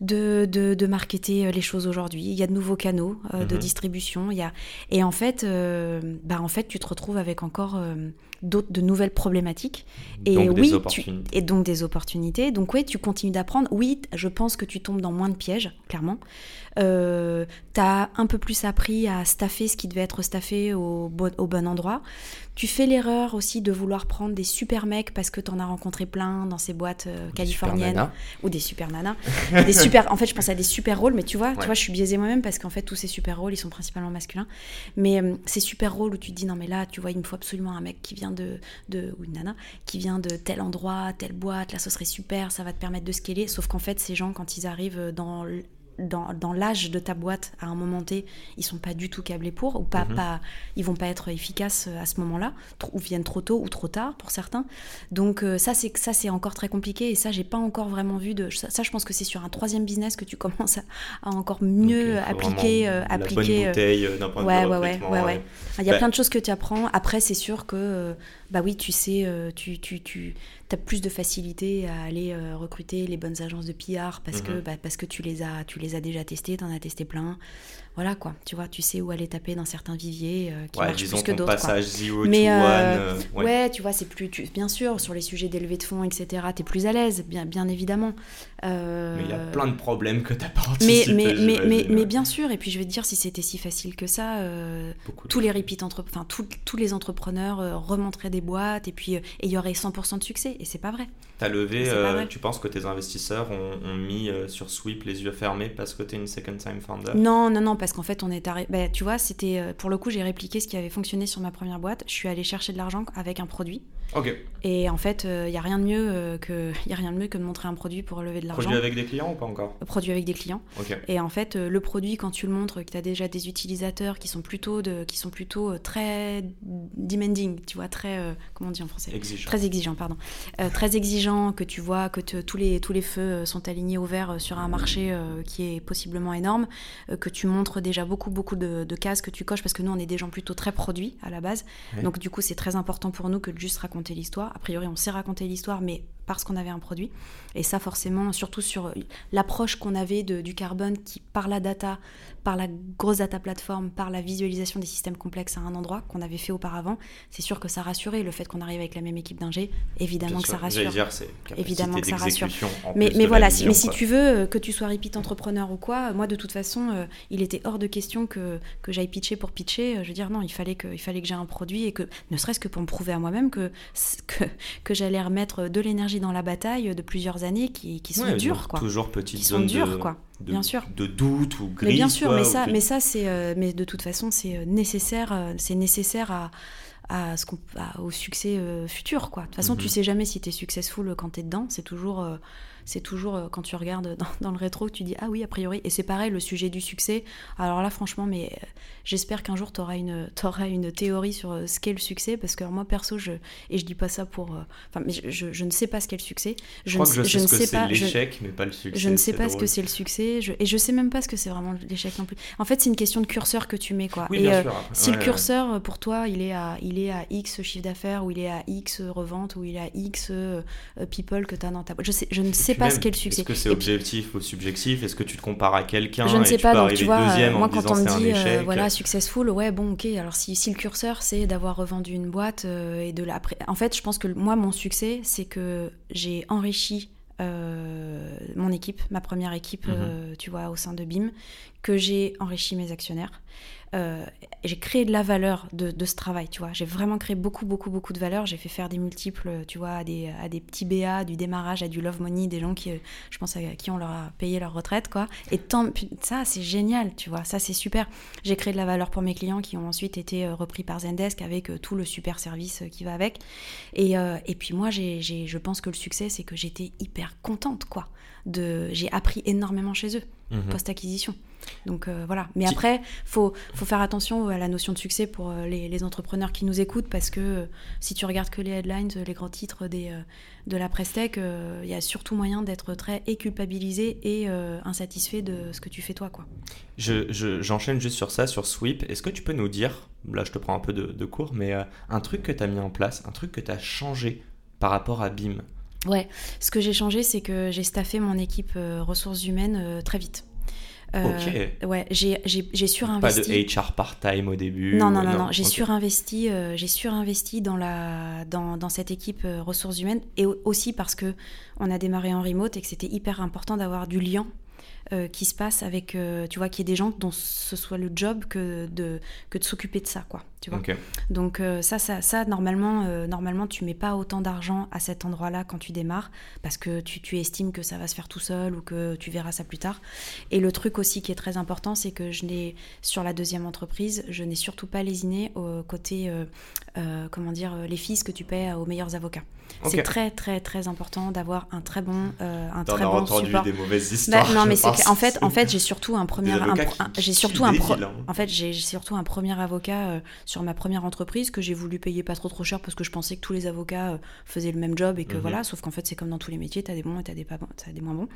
De, de, de marketer les choses aujourd'hui. Il y a de nouveaux canaux euh, de Mhm. distribution. Il y a... Et en fait, euh, bah en fait, tu te retrouves avec encore euh, de nouvelles problématiques. Et Donc des oui, tu- opportunités. et donc des opportunités. Donc oui, tu continues d'apprendre. Oui, je pense que tu tombes dans moins de pièges, clairement. Euh, tu as un peu plus appris à staffer ce qui devait être staffé au, bon- au bon endroit. Tu fais l'erreur aussi de vouloir prendre des super mecs parce que tu en as rencontré plein dans ces boîtes euh, californiennes ou des super nanas. (laughs) des super, en fait, je pense à des super rôles, mais tu vois, Ouais. tu vois, je suis biaisée moi-même parce qu'en fait, tous ces super rôles, ils sont principalement masculins. Mais euh, ces super rôles où tu te dis non, mais là, tu vois, il me faut absolument un mec qui vient de, ou une nana qui vient de tel endroit, telle boîte. Là, ce serait super, ça va te permettre de scaler. Sauf qu'en fait, ces gens, quand ils arrivent dans dans, dans l'âge de ta boîte à un moment T, ils sont pas du tout câblés pour ou pas, Mhm. pas ils vont pas être efficaces euh, à ce moment-là ou viennent trop tôt ou trop tard pour certains. Donc euh, ça c'est ça c'est encore très compliqué et ça j'ai pas encore vraiment vu de ça, ça, je pense que c'est sur un troisième business que tu (laughs) commences à, à encore mieux Donc, appliquer euh, la bonne appliquer bouteille euh, d'un point de ouais, ouais, ouais, ouais, ouais. Il y a Bah- plein de choses que tu apprends. Après, c'est sûr que, bah oui, tu sais, tu, tu, tu as plus de facilité à aller euh, recruter les bonnes agences de PR parce, que, Mhm. bah, parce que tu les as, tu les as déjà testées, tu en as testé plein. Voilà quoi, tu vois, tu sais où aller taper dans certains viviers euh, qui Ouais, marchent plus que d'autres. passage Mais, euh, one. euh, Ouais. ouais. tu vois, c'est plus. Tu, bien sûr, sur les sujets d'élevée de fonds, etc., tu es plus à l'aise, bien, bien évidemment. Mais il y a plein de problèmes que t'as pas mais, anticipés, mais, mais, mais, mais bien sûr, et puis je vais te dire, si c'était si facile que ça, tous les repeat entre... enfin, tous- tous les entrepreneurs remonteraient des boîtes et puis il y aurait 100% de succès. Et c'est pas vrai. T'as levé, tu penses que tes investisseurs ont, ont mis sur Sweep les yeux fermés parce que t'es une second time founder? Non, non, non, parce qu'en fait, on est arrêté. bah, tu vois, c'était euh, pour le coup, j'ai répliqué ce qui avait fonctionné sur ma première boîte. Je suis allée chercher de l'argent avec un produit. Ok. Et en fait, il y a rien de mieux euh, que (laughs) y a rien de mieux que de montrer un produit pour lever de l'argent. Produit avec des clients ou pas encore? Produit avec des clients. Ok. Et en fait, euh, le produit, quand tu le montres, que tu as déjà des utilisateurs qui sont plutôt, de, qui sont plutôt euh, très demanding, tu vois, très. euh, comment on dit en français? Exigeant. Très exigeant, pardon. Euh, très exigeant, que tu vois que te- tous, les, tous les feux euh, sont alignés au vert euh, sur un marché euh, qui est possiblement énorme, euh, que tu montres déjà beaucoup, beaucoup de, de cases que tu coches, parce que nous, on est des gens plutôt très produits à la base. Donc, du coup, c'est très important pour nous que de juste raconter l'histoire. A priori, on sait raconter l'histoire, mais parce qu'on avait un produit. Et ça, forcément, surtout sur l'approche qu'on avait de- du carbone qui, par la data, par la grosse data plateforme, par la visualisation des systèmes complexes à un endroit qu'on avait fait auparavant, c'est sûr que ça rassurait. Le fait qu'on arrive avec la même équipe d'ingé, évidemment que ça rassure. Dire, Évidemment que ça rassure. Mais, mais voilà, vision, mais si quoi. tu veux, euh, que tu sois repeat entrepreneur ou quoi, moi de toute façon, euh, il était hors de question que, que j'aille pitcher pour pitcher. Euh, Je veux dire, non, il fallait que, il fallait que j'ai un produit et que, ne serait-ce que pour me prouver à moi-même que, (laughs) que, que j'allais remettre de l'énergie dans la bataille de plusieurs années qui, qui sont Ouais, dures, quoi. Toujours petite Qui sont dures, de, quoi. de- Bien sûr. de doute ou grise. Mais bien sûr, quoi, mais ça, tu- mais ça c'est, euh, mais de toute façon, c'est euh, nécessaire, euh, c'est nécessaire à, à ce qu'on, au succès euh, futur, quoi. De toute façon, Mhm. tu sais jamais si t'es successful quand t'es dedans. C'est toujours, euh, c'est toujours euh, quand tu regardes dans, (laughs) le rétro que tu dis ah oui a priori et c'est pareil le sujet du succès. Alors là franchement mais euh, j'espère qu'un jour tu auras une (laughs) auras une théorie sur euh, ce qu'est le succès parce que moi perso je et je dis pas ça pour enfin mais je, je, ne sais pas ce qu'est le succès. Je, crois ne, que je, sais ne sais pas l'échec mais pas le succès. Je ne sais pas ce que c'est le succès et je sais même pas ce que c'est vraiment l'échec non plus. En fait c'est une question de curseur que tu mets quoi. et si le curseur pour toi il est à il est à X chiffre d'affaires ou il est à X revente ou il est à X people que tu as dans ta boîte. Je sais je ne sais pas ce qu'est le succès. Est-ce que c'est objectif ou subjectif? Est-ce que tu te compares à quelqu'un Je ne sais tu pas, donc tu vois, moi quand on me dit euh, voilà successful, ouais bon ok, alors si, si le curseur c'est d'avoir revendu une boîte euh, et de la... En fait je pense que moi mon succès c'est que j'ai enrichi euh, mon équipe, ma première équipe, mhm. tu vois, au sein de BIM, que j'ai enrichi mes actionnaires, euh, j'ai créé de la valeur de, ce travail, tu vois. J'ai vraiment créé beaucoup, beaucoup, beaucoup de valeur. J'ai fait faire des multiples, tu vois, à des, à des petits BA, du démarrage à du love money, des gens qui, euh, je pense, à qui on leur a payé leur retraite, quoi. Et tant, ça, c'est génial, tu vois. Ça, c'est super. J'ai créé de la valeur pour mes clients qui ont ensuite été euh, repris par Zendesk avec tout le super service qui va avec. Et, et puis moi, j'ai, je pense que le succès, c'est que j'étais hyper contente, quoi. De, j'ai appris énormément chez eux, mhm. post-acquisition. Donc euh, voilà. Mais après, faut faut faire attention à la notion de succès pour euh, les, entrepreneurs qui nous écoutent parce que euh, si tu regardes que les headlines, les grands titres des, de la presse tech, il y a surtout moyen d'être très et culpabilisé et insatisfait de ce que tu fais toi, quoi. J'enchaîne juste sur ça, sur Sweep. Est-ce que tu peux nous dire, là je te prends un peu de, de cours, mais un truc que tu as mis en place, un truc que tu as changé par rapport à BIM? Ouais, ce que j'ai changé, c'est que j'ai staffé mon équipe ressources humaines très vite. Euh, ok. Ouais, j'ai surinvesti. Pas de HR part-time au début Non, non, non, non. J'ai surinvesti, euh, j'ai surinvesti dans, la, dans, dans cette équipe euh, ressources humaines et aussi parce que on a démarré en remote et que c'était hyper important d'avoir du lien euh, qui se passe avec, euh, tu vois, qu'il y ait des gens dont ce soit le job que de, que de s'occuper de ça, quoi. Tu vois Donc euh, ça, ça, ça, normalement, normalement, tu mets pas autant d'argent à cet endroit-là quand tu démarres, parce que tu, tu, estimes que ça va se faire tout seul ou que tu verras ça plus tard. Et le truc aussi qui est très important, c'est que je n'ai, sur la deuxième entreprise, je n'ai surtout pas lésiné au côté, comment dire, les fils que tu paies aux meilleurs avocats. C'est très très très important d'avoir un très bon euh, un très bon entendu support. des mauvaises bah, histoires. non mais c'est en fait en fait j'ai surtout un premier j'ai surtout un pro, en fait j'ai surtout un premier avocat euh, sur ma première entreprise que j'ai voulu payer pas trop trop cher parce que je pensais que tous les avocats euh, faisaient le même job et que mhm. voilà sauf qu'en fait c'est comme dans tous les métiers t'as des bons et t'as des pas bons as des moins bons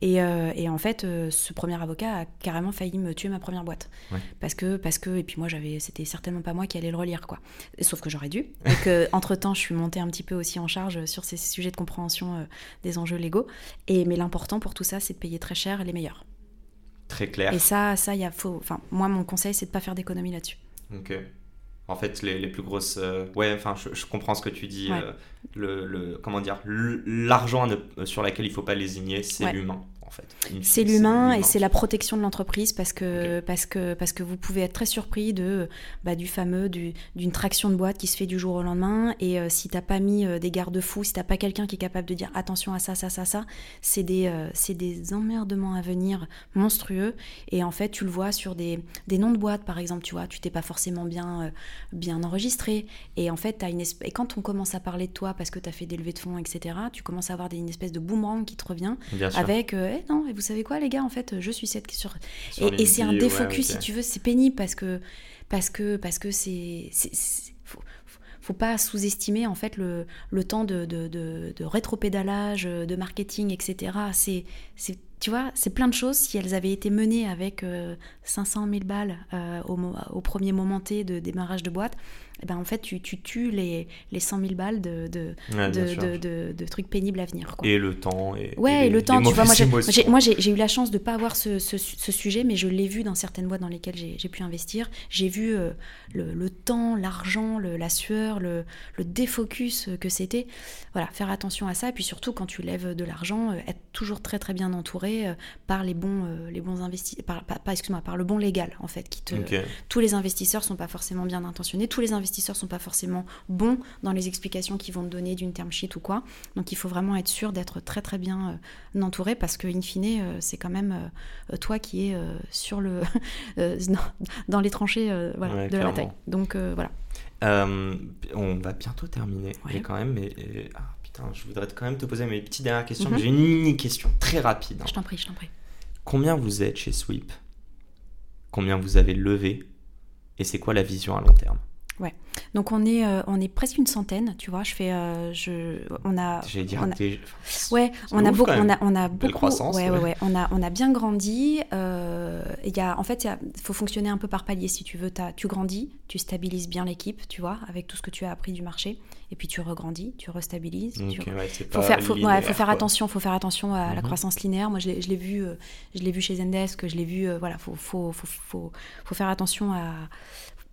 et, euh, et en fait ce premier avocat a carrément failli me tuer ma première boîte parce que parce que et puis moi j'avais c'était certainement pas moi qui allais le relire quoi sauf que j'aurais dû (laughs) et que entre temps je suis montée un petit peu aussi en charge sur ces sujets de compréhension euh, des enjeux légaux. Et, mais l'important pour tout ça, c'est de payer très cher les meilleurs. Très clair. Et ça, ça, il y a faut. Enfin, moi, mon conseil, c'est de pas faire d'économie là-dessus. Ok. En fait, les, les plus grosses. Euh, ouais, enfin, je, comprends ce que tu dis. Euh, le, le, comment dire L'argent sur laquelle il faut pas lésigner, c'est l'humain. C'est l'humain et c'est la protection de l'entreprise parce que, parce, que, parce que vous pouvez être très surpris de, bah, du fameux, d'une traction de boîte qui se fait du jour au lendemain. Et euh, si t'as pas mis euh, des garde-fous, si t'as pas quelqu'un qui est capable de dire attention à ça, ça, ça, ça, c'est des, euh, des emmerdements à venir monstrueux. Et en fait, tu le vois sur des, des noms de boîtes, par exemple, tu vois, tu t'es pas forcément bien, bien enregistré. Et en fait, as une et quand on commence à parler de toi parce que tu as fait des levées de fonds, etc., tu commences à avoir des, une espèce de boomerang qui te revient avec non, et vous savez quoi, les gars, en fait, je suis cette sur. et, c'est un défocus, si tu veux, c'est pénible parce que parce que parce que c'est faut, faut pas sous-estimer en fait le, le temps de, de, de, de rétropédalage, de marketing, etc. C'est tu vois, c'est plein de choses. Si elles avaient été menées avec 500 euh, 000 balles euh, au, au, premier moment T de démarrage de boîte, eh ben, en fait, tu, tu tues les, les 100 000 balles de, de, de, de, trucs pénibles à venir. Quoi. Et le temps. Et, ouais, et, le temps. Tu vois, moi, j'ai eu la chance de ne pas avoir ce, ce, sujet, mais je l'ai vu dans certaines boîtes dans lesquelles j'ai pu investir. J'ai vu euh, le, le, temps, l'argent, la sueur, le, le défocus que c'était. Voilà, faire attention à ça. Et puis surtout, quand tu lèves de l'argent, être toujours très très bien entouré euh, par les bons, euh, les bons investisseurs, par, excuse-moi, par le bon légal en fait. Qui te, Tous les investisseurs sont pas forcément bien intentionnés. Tous les investisseurs sont pas forcément bons dans les explications qu'ils vont te donner d'une term sheet ou quoi. Donc il faut vraiment être sûr d'être très très bien euh, entouré parce que in fine c'est quand même toi qui es sur le (laughs) (laughs) dans les tranchées voilà, de la bataille. Donc voilà. on va bientôt terminer. quand même, mais ah, putain, je voudrais quand même te poser mes petites dernières questions. J'ai une mini question très rapide. hein. Je t'en prie, je t'en prie. Combien vous êtes chez Sweep? Combien vous avez levé? Et c'est quoi la vision à long terme? Donc on est, euh, on est presque une centaine, tu vois. Je fais, euh, je, on a, J'allais dire. on a- ouais, on a beaucoup, on a, on a beaucoup, croissance, ouais, ouais, ouais. ouais. On a, on a bien grandi. euh, Il y a, en fait, il faut fonctionner un peu par palier si tu veux. T'as- tu grandis, tu stabilises bien l'équipe, tu vois, avec tout ce que tu as appris du marché, et puis tu regrandis, tu restabilises. tu Ok, ouais, faut faire, faut, ouais, linéaire, faut faire attention, faut faire attention à la Mhm. croissance linéaire. Moi, je l'ai je l'ai vu, euh, je l'ai vu chez Zendesk, je l'ai vu, euh, voilà, faut, faut, faut, faut, faut faire attention à,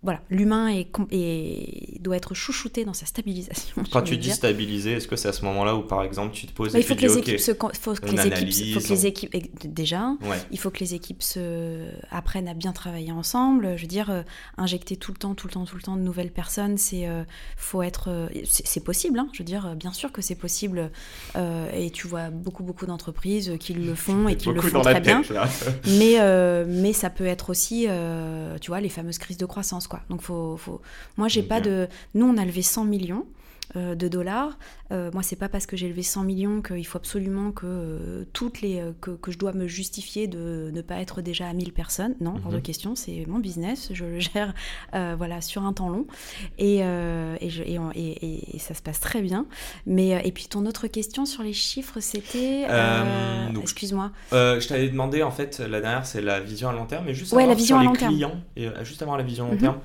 voilà, l'humain est, doit être chouchouté dans sa stabilisation. Quand tu dis dire. stabiliser, est-ce que c'est à ce moment-là où par exemple tu te poses Mais et il faut tu que les équipes se, faut que les équipes, faut que les équipes déjà. ouais, Il faut que les équipes se apprennent à bien travailler ensemble. Je veux dire, euh, injecter tout le temps, tout le temps, tout le temps de nouvelles personnes, c'est euh, faut être, euh, c'est possible. hein. je veux dire, bien sûr que c'est possible. euh, et tu vois beaucoup, beaucoup d'entreprises qui le font et qui le font très bien. tête, là. Mais, euh, mais ça peut être aussi, euh, tu vois, les fameuses crises de croissance, quoi. Donc, faut, faut... moi, j'ai pas de. Nous, on a levé 100 millions de dollars. Euh, moi, c'est pas parce que j'ai levé 100 millions qu'il faut absolument que euh, toutes les euh, que, que je dois me justifier de ne pas être déjà à 1000 personnes. Non, hors de Mhm. question. C'est mon business. Je le gère, euh, voilà, sur un temps long, et euh, et, je- et, et- et- et ça se passe très bien. Mais euh, et puis ton autre question sur les chiffres, c'était. Euh, euh, Excuse-moi. Euh, je t'avais demandé en fait, la dernière c'est la vision à long terme, mais juste Ouais, la vision sur à les long terme. clients, et euh, juste avant la vision à long Mhm. terme,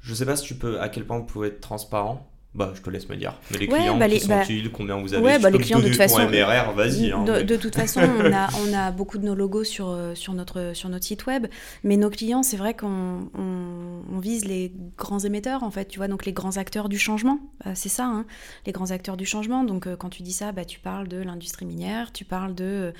je sais pas si tu peux, à quel point vous pouvez être transparent. Bah, je te laisse me dire. Mais les Ouais, clients, bah, qui les- sont-ils Combien vous avez Ouais, bah, les clients, de toute façon, MRR, vas-y. hein, de, mais- de toute façon, on a, (laughs) on a beaucoup de nos logos sur, euh, sur, notre, sur notre site web, mais nos clients, c'est vrai qu'on on, on vise les grands émetteurs, en fait, tu vois, donc les grands acteurs du changement, Euh, c'est ça, hein, les grands acteurs du changement. Donc euh, quand tu dis ça, bah, tu parles de l'industrie minière, tu parles, de,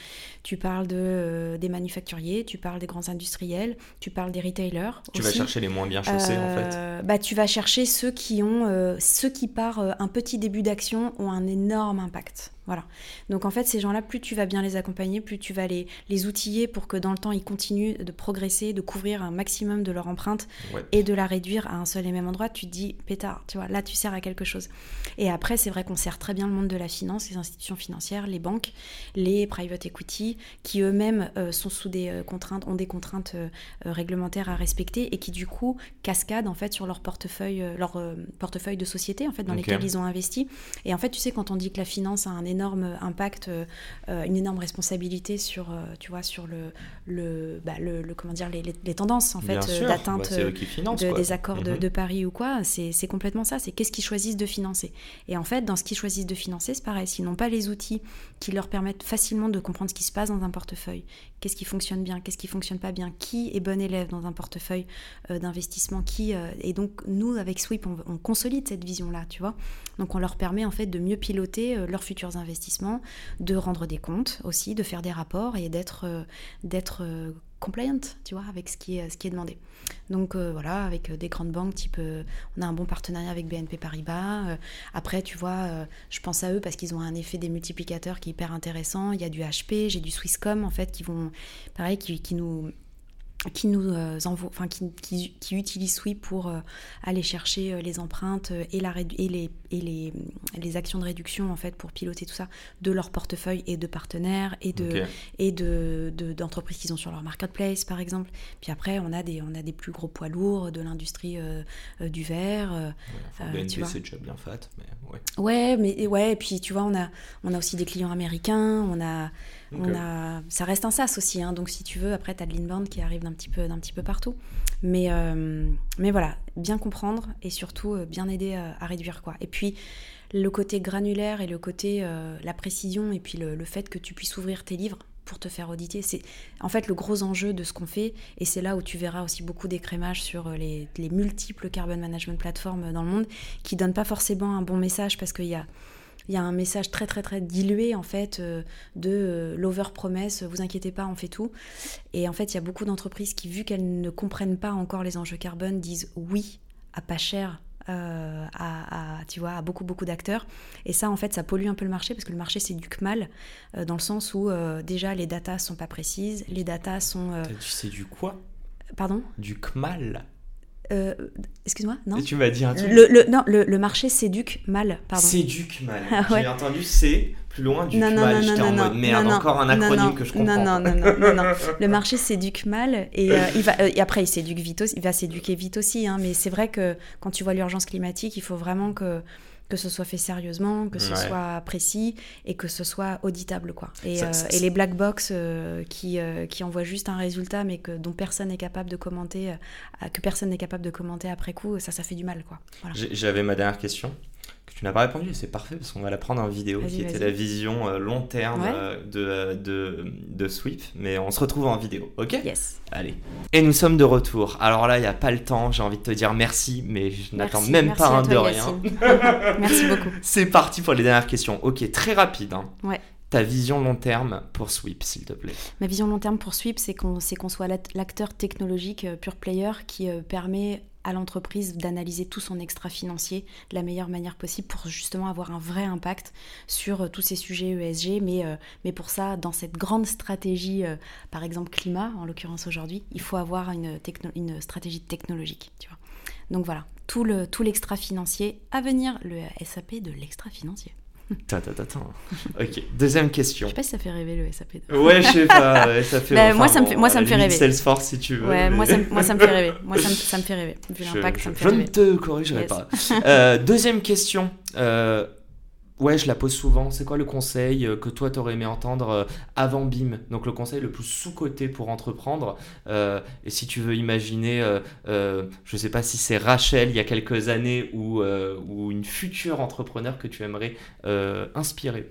tu parles de, des manufacturiers, tu parles des grands industriels, tu parles des retailers. Tu vas chercher les moins bien chaussés en fait. Bah, tu vas chercher ceux qui ont, euh, ceux qui par euh, un petit début d'action ont un énorme impact. Voilà. Donc en fait, ces gens-là, plus tu vas bien les accompagner, plus tu vas les, les outiller pour que dans le temps, ils continuent de progresser, de couvrir un maximum de leur empreinte Ouais. et de la réduire à un seul et même endroit. Tu te dis, pétard, tu vois, là, tu sers à quelque chose. Et après, c'est vrai qu'on sert très bien le monde de la finance, les institutions financières, les banques, les private equity, qui eux-mêmes euh, sont sous des euh, contraintes, ont des contraintes euh, réglementaires à respecter et qui du coup cascadent en fait sur leur portefeuille, leur portefeuille de société en fait dans Ok. lesquels ils ont investi. Et en fait, tu sais, quand on dit que la finance a un énorme impact, euh, une énorme responsabilité sur, euh, tu vois, sur le, le, bah, le, le- comment dire, les, tendances en fait euh, bah, d'atteinte de- quoi. des accords de, Mhm. de Paris ou quoi, c'est c'est complètement ça. C'est qu'est-ce qu'ils choisissent de financer. Et en fait, dans ce qu'ils choisissent de financer, c'est pareil. S'ils n'ont pas les outils qui leur permettent facilement de comprendre ce qui se passe dans un portefeuille, qu'est-ce qui fonctionne bien, qu'est-ce qui fonctionne pas bien, qui est bon élève dans un portefeuille euh, d'investissement, qui euh, et donc nous avec Sweep, on, on consolide cette vision-là, tu vois? Donc on leur permet en fait de mieux piloter euh, leurs futurs investissements, de rendre des comptes aussi, de faire des rapports et d'être d'être compliant, tu vois, avec ce qui est, ce qui est demandé. Donc euh, voilà, avec euh, des grandes banques type, euh, on a un bon partenariat avec BNP Paribas. Après, tu vois, je pense à eux parce qu'ils ont un effet des multiplicateurs qui est hyper intéressant. Il y a du HP, j'ai du Swisscom en fait qui vont, pareil, qui nous qui nous euh, envoie, enfin qui, qui, qui utilise Sweep pour euh, aller chercher euh, les empreintes et, la et, les, et les, les actions de réduction en fait pour piloter tout ça de leur portefeuille et de partenaires et de, et de, de- d'entreprises qu'ils ont sur leur marketplace par exemple. Puis après on a des, on a des plus gros poids lourds de l'industrie euh, du verre. Ouais, enfin, c'est déjà bien fat, mais ouais. Ouais, mais et ouais, et puis tu vois, on a, on a aussi des clients américains, on a, on a, ça reste un SaaS aussi, hein, donc si tu veux, après tu as de l'inbound qui arrive d'un petit peu, d'un petit peu partout. Mais, euh, mais voilà, bien comprendre et surtout euh, bien aider à, à réduire quoi. Et puis le côté granulaire et le côté, euh, la précision et puis le, le fait que tu puisses ouvrir tes livres pour te faire auditer, c'est en fait le gros enjeu de ce qu'on fait et c'est là où tu verras aussi beaucoup d'écrémage sur euh, les, les multiples carbon management platforms dans le monde qui donnent pas forcément un bon message parce qu'il y a il y a un message très très très dilué en fait euh, de euh, l'over promesse, vous inquiétez pas, on fait tout. Et en fait, il y a beaucoup d'entreprises qui, vu qu'elles ne comprennent pas encore les enjeux carbone, disent oui à pas cher. euh, à, à, tu vois, à beaucoup beaucoup d'acteurs et ça en fait ça pollue un peu le marché parce que le marché c'est du mal dans le sens où euh, déjà les datas sont pas précises les datas sont euh, c'est du quoi? Pardon? Du Kmal euh, excuse-moi, non Et tu m'as dit un truc. le, le- non, le, le marché s'éduque mal, pardon. Séduc mal. (laughs) Ah ouais. J'ai entendu c'est plus loin du Non, non, mal. non, J'étais non, en non, mode merde, encore un acronyme que je comprends. Non, non, non, non, non, non. (laughs) Le marché s'éduque mal et, euh, il va, euh, et après il s'éduque vite aussi, il va s'éduquer vite aussi. hein, mais c'est vrai que quand tu vois l'urgence climatique, il faut vraiment que que ce soit fait sérieusement, que ce Ouais. soit précis et que ce soit auditable quoi. Et, Ça- euh, et les black box euh, qui euh, qui envoient juste un résultat mais que dont personne n'est capable de commenter, que personne n'est capable de commenter après coup, ça ça fait du mal quoi. Voilà. J'ai- J'avais ma dernière question que tu n'as pas répondu c'est parfait parce qu'on va la prendre en vidéo qui était la vision euh, long terme Ouais. euh, de, de, de Sweep mais on se retrouve en vidéo ok? Yes. allez et nous sommes de retour alors là il n'y a pas le temps j'ai envie de te dire merci mais je n'attends même merci pas un toi, de rien. (laughs) Merci beaucoup. c'est parti pour les dernières questions ok très rapide hein. Ouais. ta vision long terme pour Sweep s'il te plaît Ma vision long terme pour Sweep, c'est qu'on soit l'act- l'acteur technologique euh, pure player qui permet à l'entreprise d'analyser tout son extra financier de la meilleure manière possible pour justement avoir un vrai impact sur euh, tous ces sujets ESG. Mais, euh, mais pour ça, dans cette grande stratégie, euh, par exemple climat, en l'occurrence aujourd'hui, il faut avoir une, une stratégie technologique. Tu vois. Donc voilà, tout le tout l'extra financier à venir, le SAP de l'extra financier. Attends, attends, attends. (laughs) ok deuxième Je question sais pas si ça fait rêver le SAP. Ouais, je sais pas, (laughs) ouais, ça fait. Bah, moi, ça me fait- moi, ça me fait rêver. Salesforce si tu veux. Ouais, mais- moi ça, me- moi ça me fait rêver. Moi ça me, ça me fait rêver. Vu (laughs) Je, l'impact, je- ça me fait je ne rêver. te corrigerai Yes. pas. Euh, deuxième question. Euh, ouais, je la pose souvent. C'est quoi le conseil euh, que toi t'aurais aimé entendre euh, avant BIM? Donc le conseil le plus sous-coté pour entreprendre. Euh, et si tu veux imaginer, euh, euh, je sais pas si c'est Rachel il y a quelques années ou, ou une future entrepreneur que tu aimerais inspirer.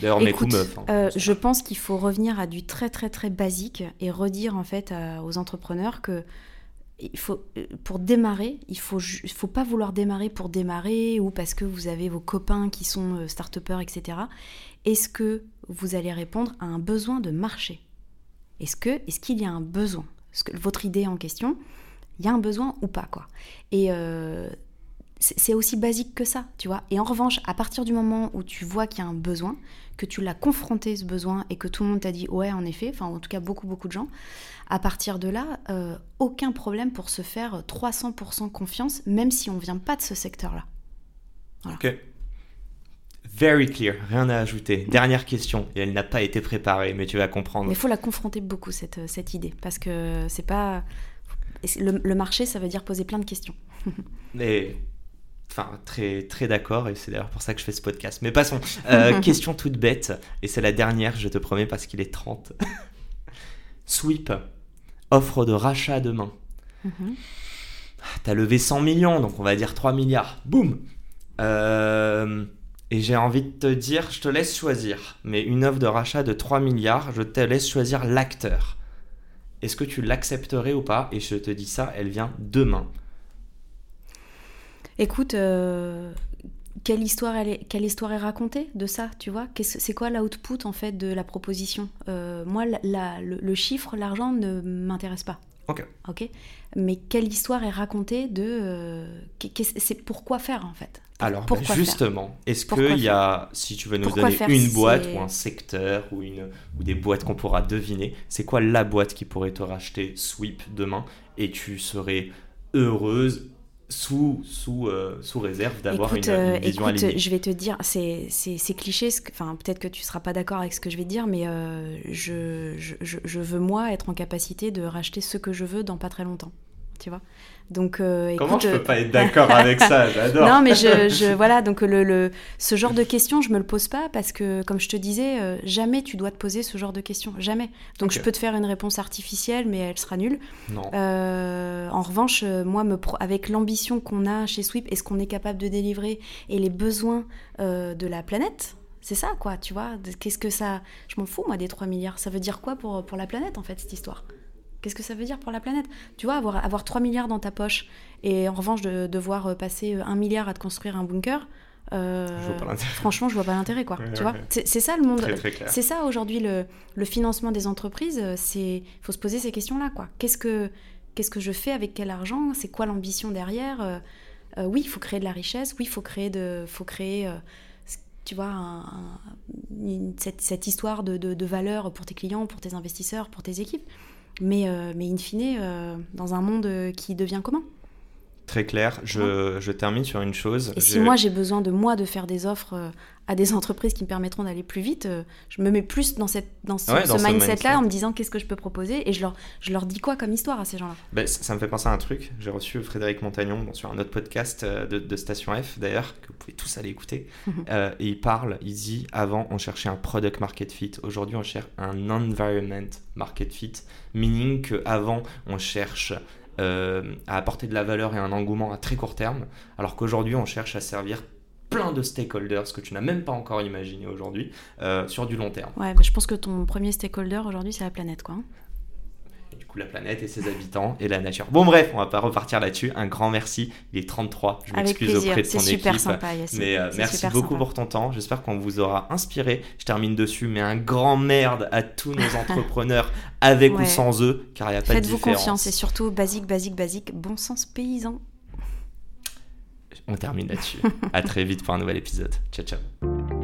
D'ailleurs, mec ou Écoute, meuf. hein. Euh, je pense qu'il faut revenir à du très très très basique et redire en fait à- aux entrepreneurs que il faut, euh, pour démarrer, il faut, ju- il faut pas vouloir démarrer pour démarrer ou parce que vous avez vos copains qui sont euh, start-upers, etc. Est-ce que vous allez répondre à un besoin de marché? Est-ce que est-ce qu'il y a un besoin? Que votre idée en question, il y a un besoin ou pas quoi? Et euh, c'est aussi basique que ça, tu vois. Et en revanche, à partir du moment où tu vois qu'il y a un besoin, que tu l'as confronté ce besoin et que tout le monde t'a dit ouais en effet, enfin en tout cas beaucoup beaucoup de gens, à partir de là, euh, aucun problème pour se faire 300% confiance, même si on vient pas de ce secteur-là. Ok. Very clear, rien à ajouter. Dernière question, et elle n'a pas été préparée, mais tu vas comprendre. Mais il faut la confronter beaucoup cette, cette idée, parce que c'est pas... Le, le marché, ça veut dire poser plein de questions. Mais, enfin, très, très d'accord, et c'est d'ailleurs pour ça que je fais ce podcast. Mais passons. Euh, (laughs) question toute bête, et c'est la dernière, je te promets, parce qu'il est 30. (laughs) Sweep, offre de rachat demain. Mhm. T'as levé 100 millions, donc on va dire 3 milliards. Boum Euh, Et j'ai envie de te dire, je te laisse choisir. Mais une offre de rachat de 3 milliards, je te laisse choisir l'acteur. Est-ce que tu l'accepterais ou pas? Et je te dis ça, elle vient demain. Écoute, euh, quelle, histoire elle est, quelle histoire est racontée de ça, tu vois? C'est quoi l'output en fait de la proposition? Euh, Moi, la- la- le, le chiffre, l'argent ne m'intéresse pas. Ok. Ok? Mais quelle histoire est racontée de euh, c'est pourquoi faire en fait? Alors, Pourquoi justement, est-ce qu'il y a, si tu veux nous Pourquoi donner faire une boîte ou un secteur ou, une, ou des boîtes qu'on pourra deviner, c'est quoi la boîte qui pourrait te racheter Sweep demain et tu serais heureuse sous, sous, euh, sous réserve d'avoir une, euh, vision écoute, alignée je vais te dire, c'est c'est- c'est cliché, enfin peut-être que tu seras pas d'accord avec ce que je vais te dire, mais euh, je, je- je veux moi être en capacité de racheter ce que je veux dans pas très longtemps, tu vois. Donc euh, Comment écoute, je euh, peux pas être (laughs) d'accord avec ça? J'adore. Non, mais je, je- voilà, donc le, le- ce genre de questions, je me le pose pas parce que, comme je te disais, euh, jamais tu dois te poser ce genre de questions, jamais. Donc je peux te faire une réponse artificielle, mais elle sera nulle. Non. Euh, en revanche, euh, moi, me avec l'ambition qu'on a chez Sweep et ce qu'on est capable de délivrer et les besoins euh, de la planète, c'est ça, quoi, tu vois? Qu'est-ce que ça. Je m'en fous, moi, des 3 milliards. Ça veut dire quoi pour, pour la planète, en fait, cette histoire? Qu'est-ce que ça veut dire pour la planète? Tu vois, avoir, avoir 3 milliards dans ta poche et en revanche de devoir euh, passer 1 milliard à te construire un bunker. euh, Je franchement, je vois pas l'intérêt, quoi. (laughs) Ouais, tu ouais, vois, c'est ça le monde. C'est ça aujourd'hui le, le financement des entreprises. euh, C'est faut se poser ces questions-là, quoi. Qu'est-ce que qu'est-ce que je fais avec quel argent? C'est quoi l'ambition derrière? Euh, euh, Oui, il faut créer de la richesse. Oui, il faut créer de, faut créer, euh, tu vois, un- un- une- cette, cette histoire de, de, de valeur pour tes clients, pour tes investisseurs, pour tes équipes. Mais euh, mais in fine, euh, dans un monde qui devient commun. Très clair. Je, je, termine sur une chose. Et si moi j'ai besoin de moi de faire des offres euh, à des (laughs) entreprises qui me permettront d'aller plus vite, euh, je me mets plus dans, cette, dans ce, mindset-là en me disant qu'est-ce que je peux proposer et je leur, je leur dis quoi comme histoire à ces gens-là? Ben, ça me fait penser à un truc. J'ai reçu Frédéric Montagnon sur un autre podcast euh, de, de, Station F d'ailleurs, que vous pouvez tous aller écouter. (laughs) et il parle, il dit avant on cherchait un product market fit, aujourd'hui on cherche un environment market fit, meaning qu'avant on cherche euh, à apporter de la valeur et un engouement à très court terme, alors qu'aujourd'hui on cherche à servir plein de stakeholders que tu n'as même pas encore imaginé aujourd'hui euh, sur du long terme. Ouais, je pense que ton premier stakeholder aujourd'hui c'est la planète quoi. Hein la planète et ses habitants et la nature. Bon bref, on va pas repartir là-dessus. Un grand merci. Il est 33. Je m'excuse auprès de ton super équipe. Sympa, mais euh, merci beaucoup pour ton temps. J'espère qu'on vous aura inspiré. Je termine dessus, mais un grand merde à tous nos (laughs) entrepreneurs avec ou sans eux, car il n'y a pas de différence. Faites-vous confiance et surtout basique, basique, basique, bon sens paysan. On termine là-dessus. à très vite pour un nouvel épisode. Ciao, ciao.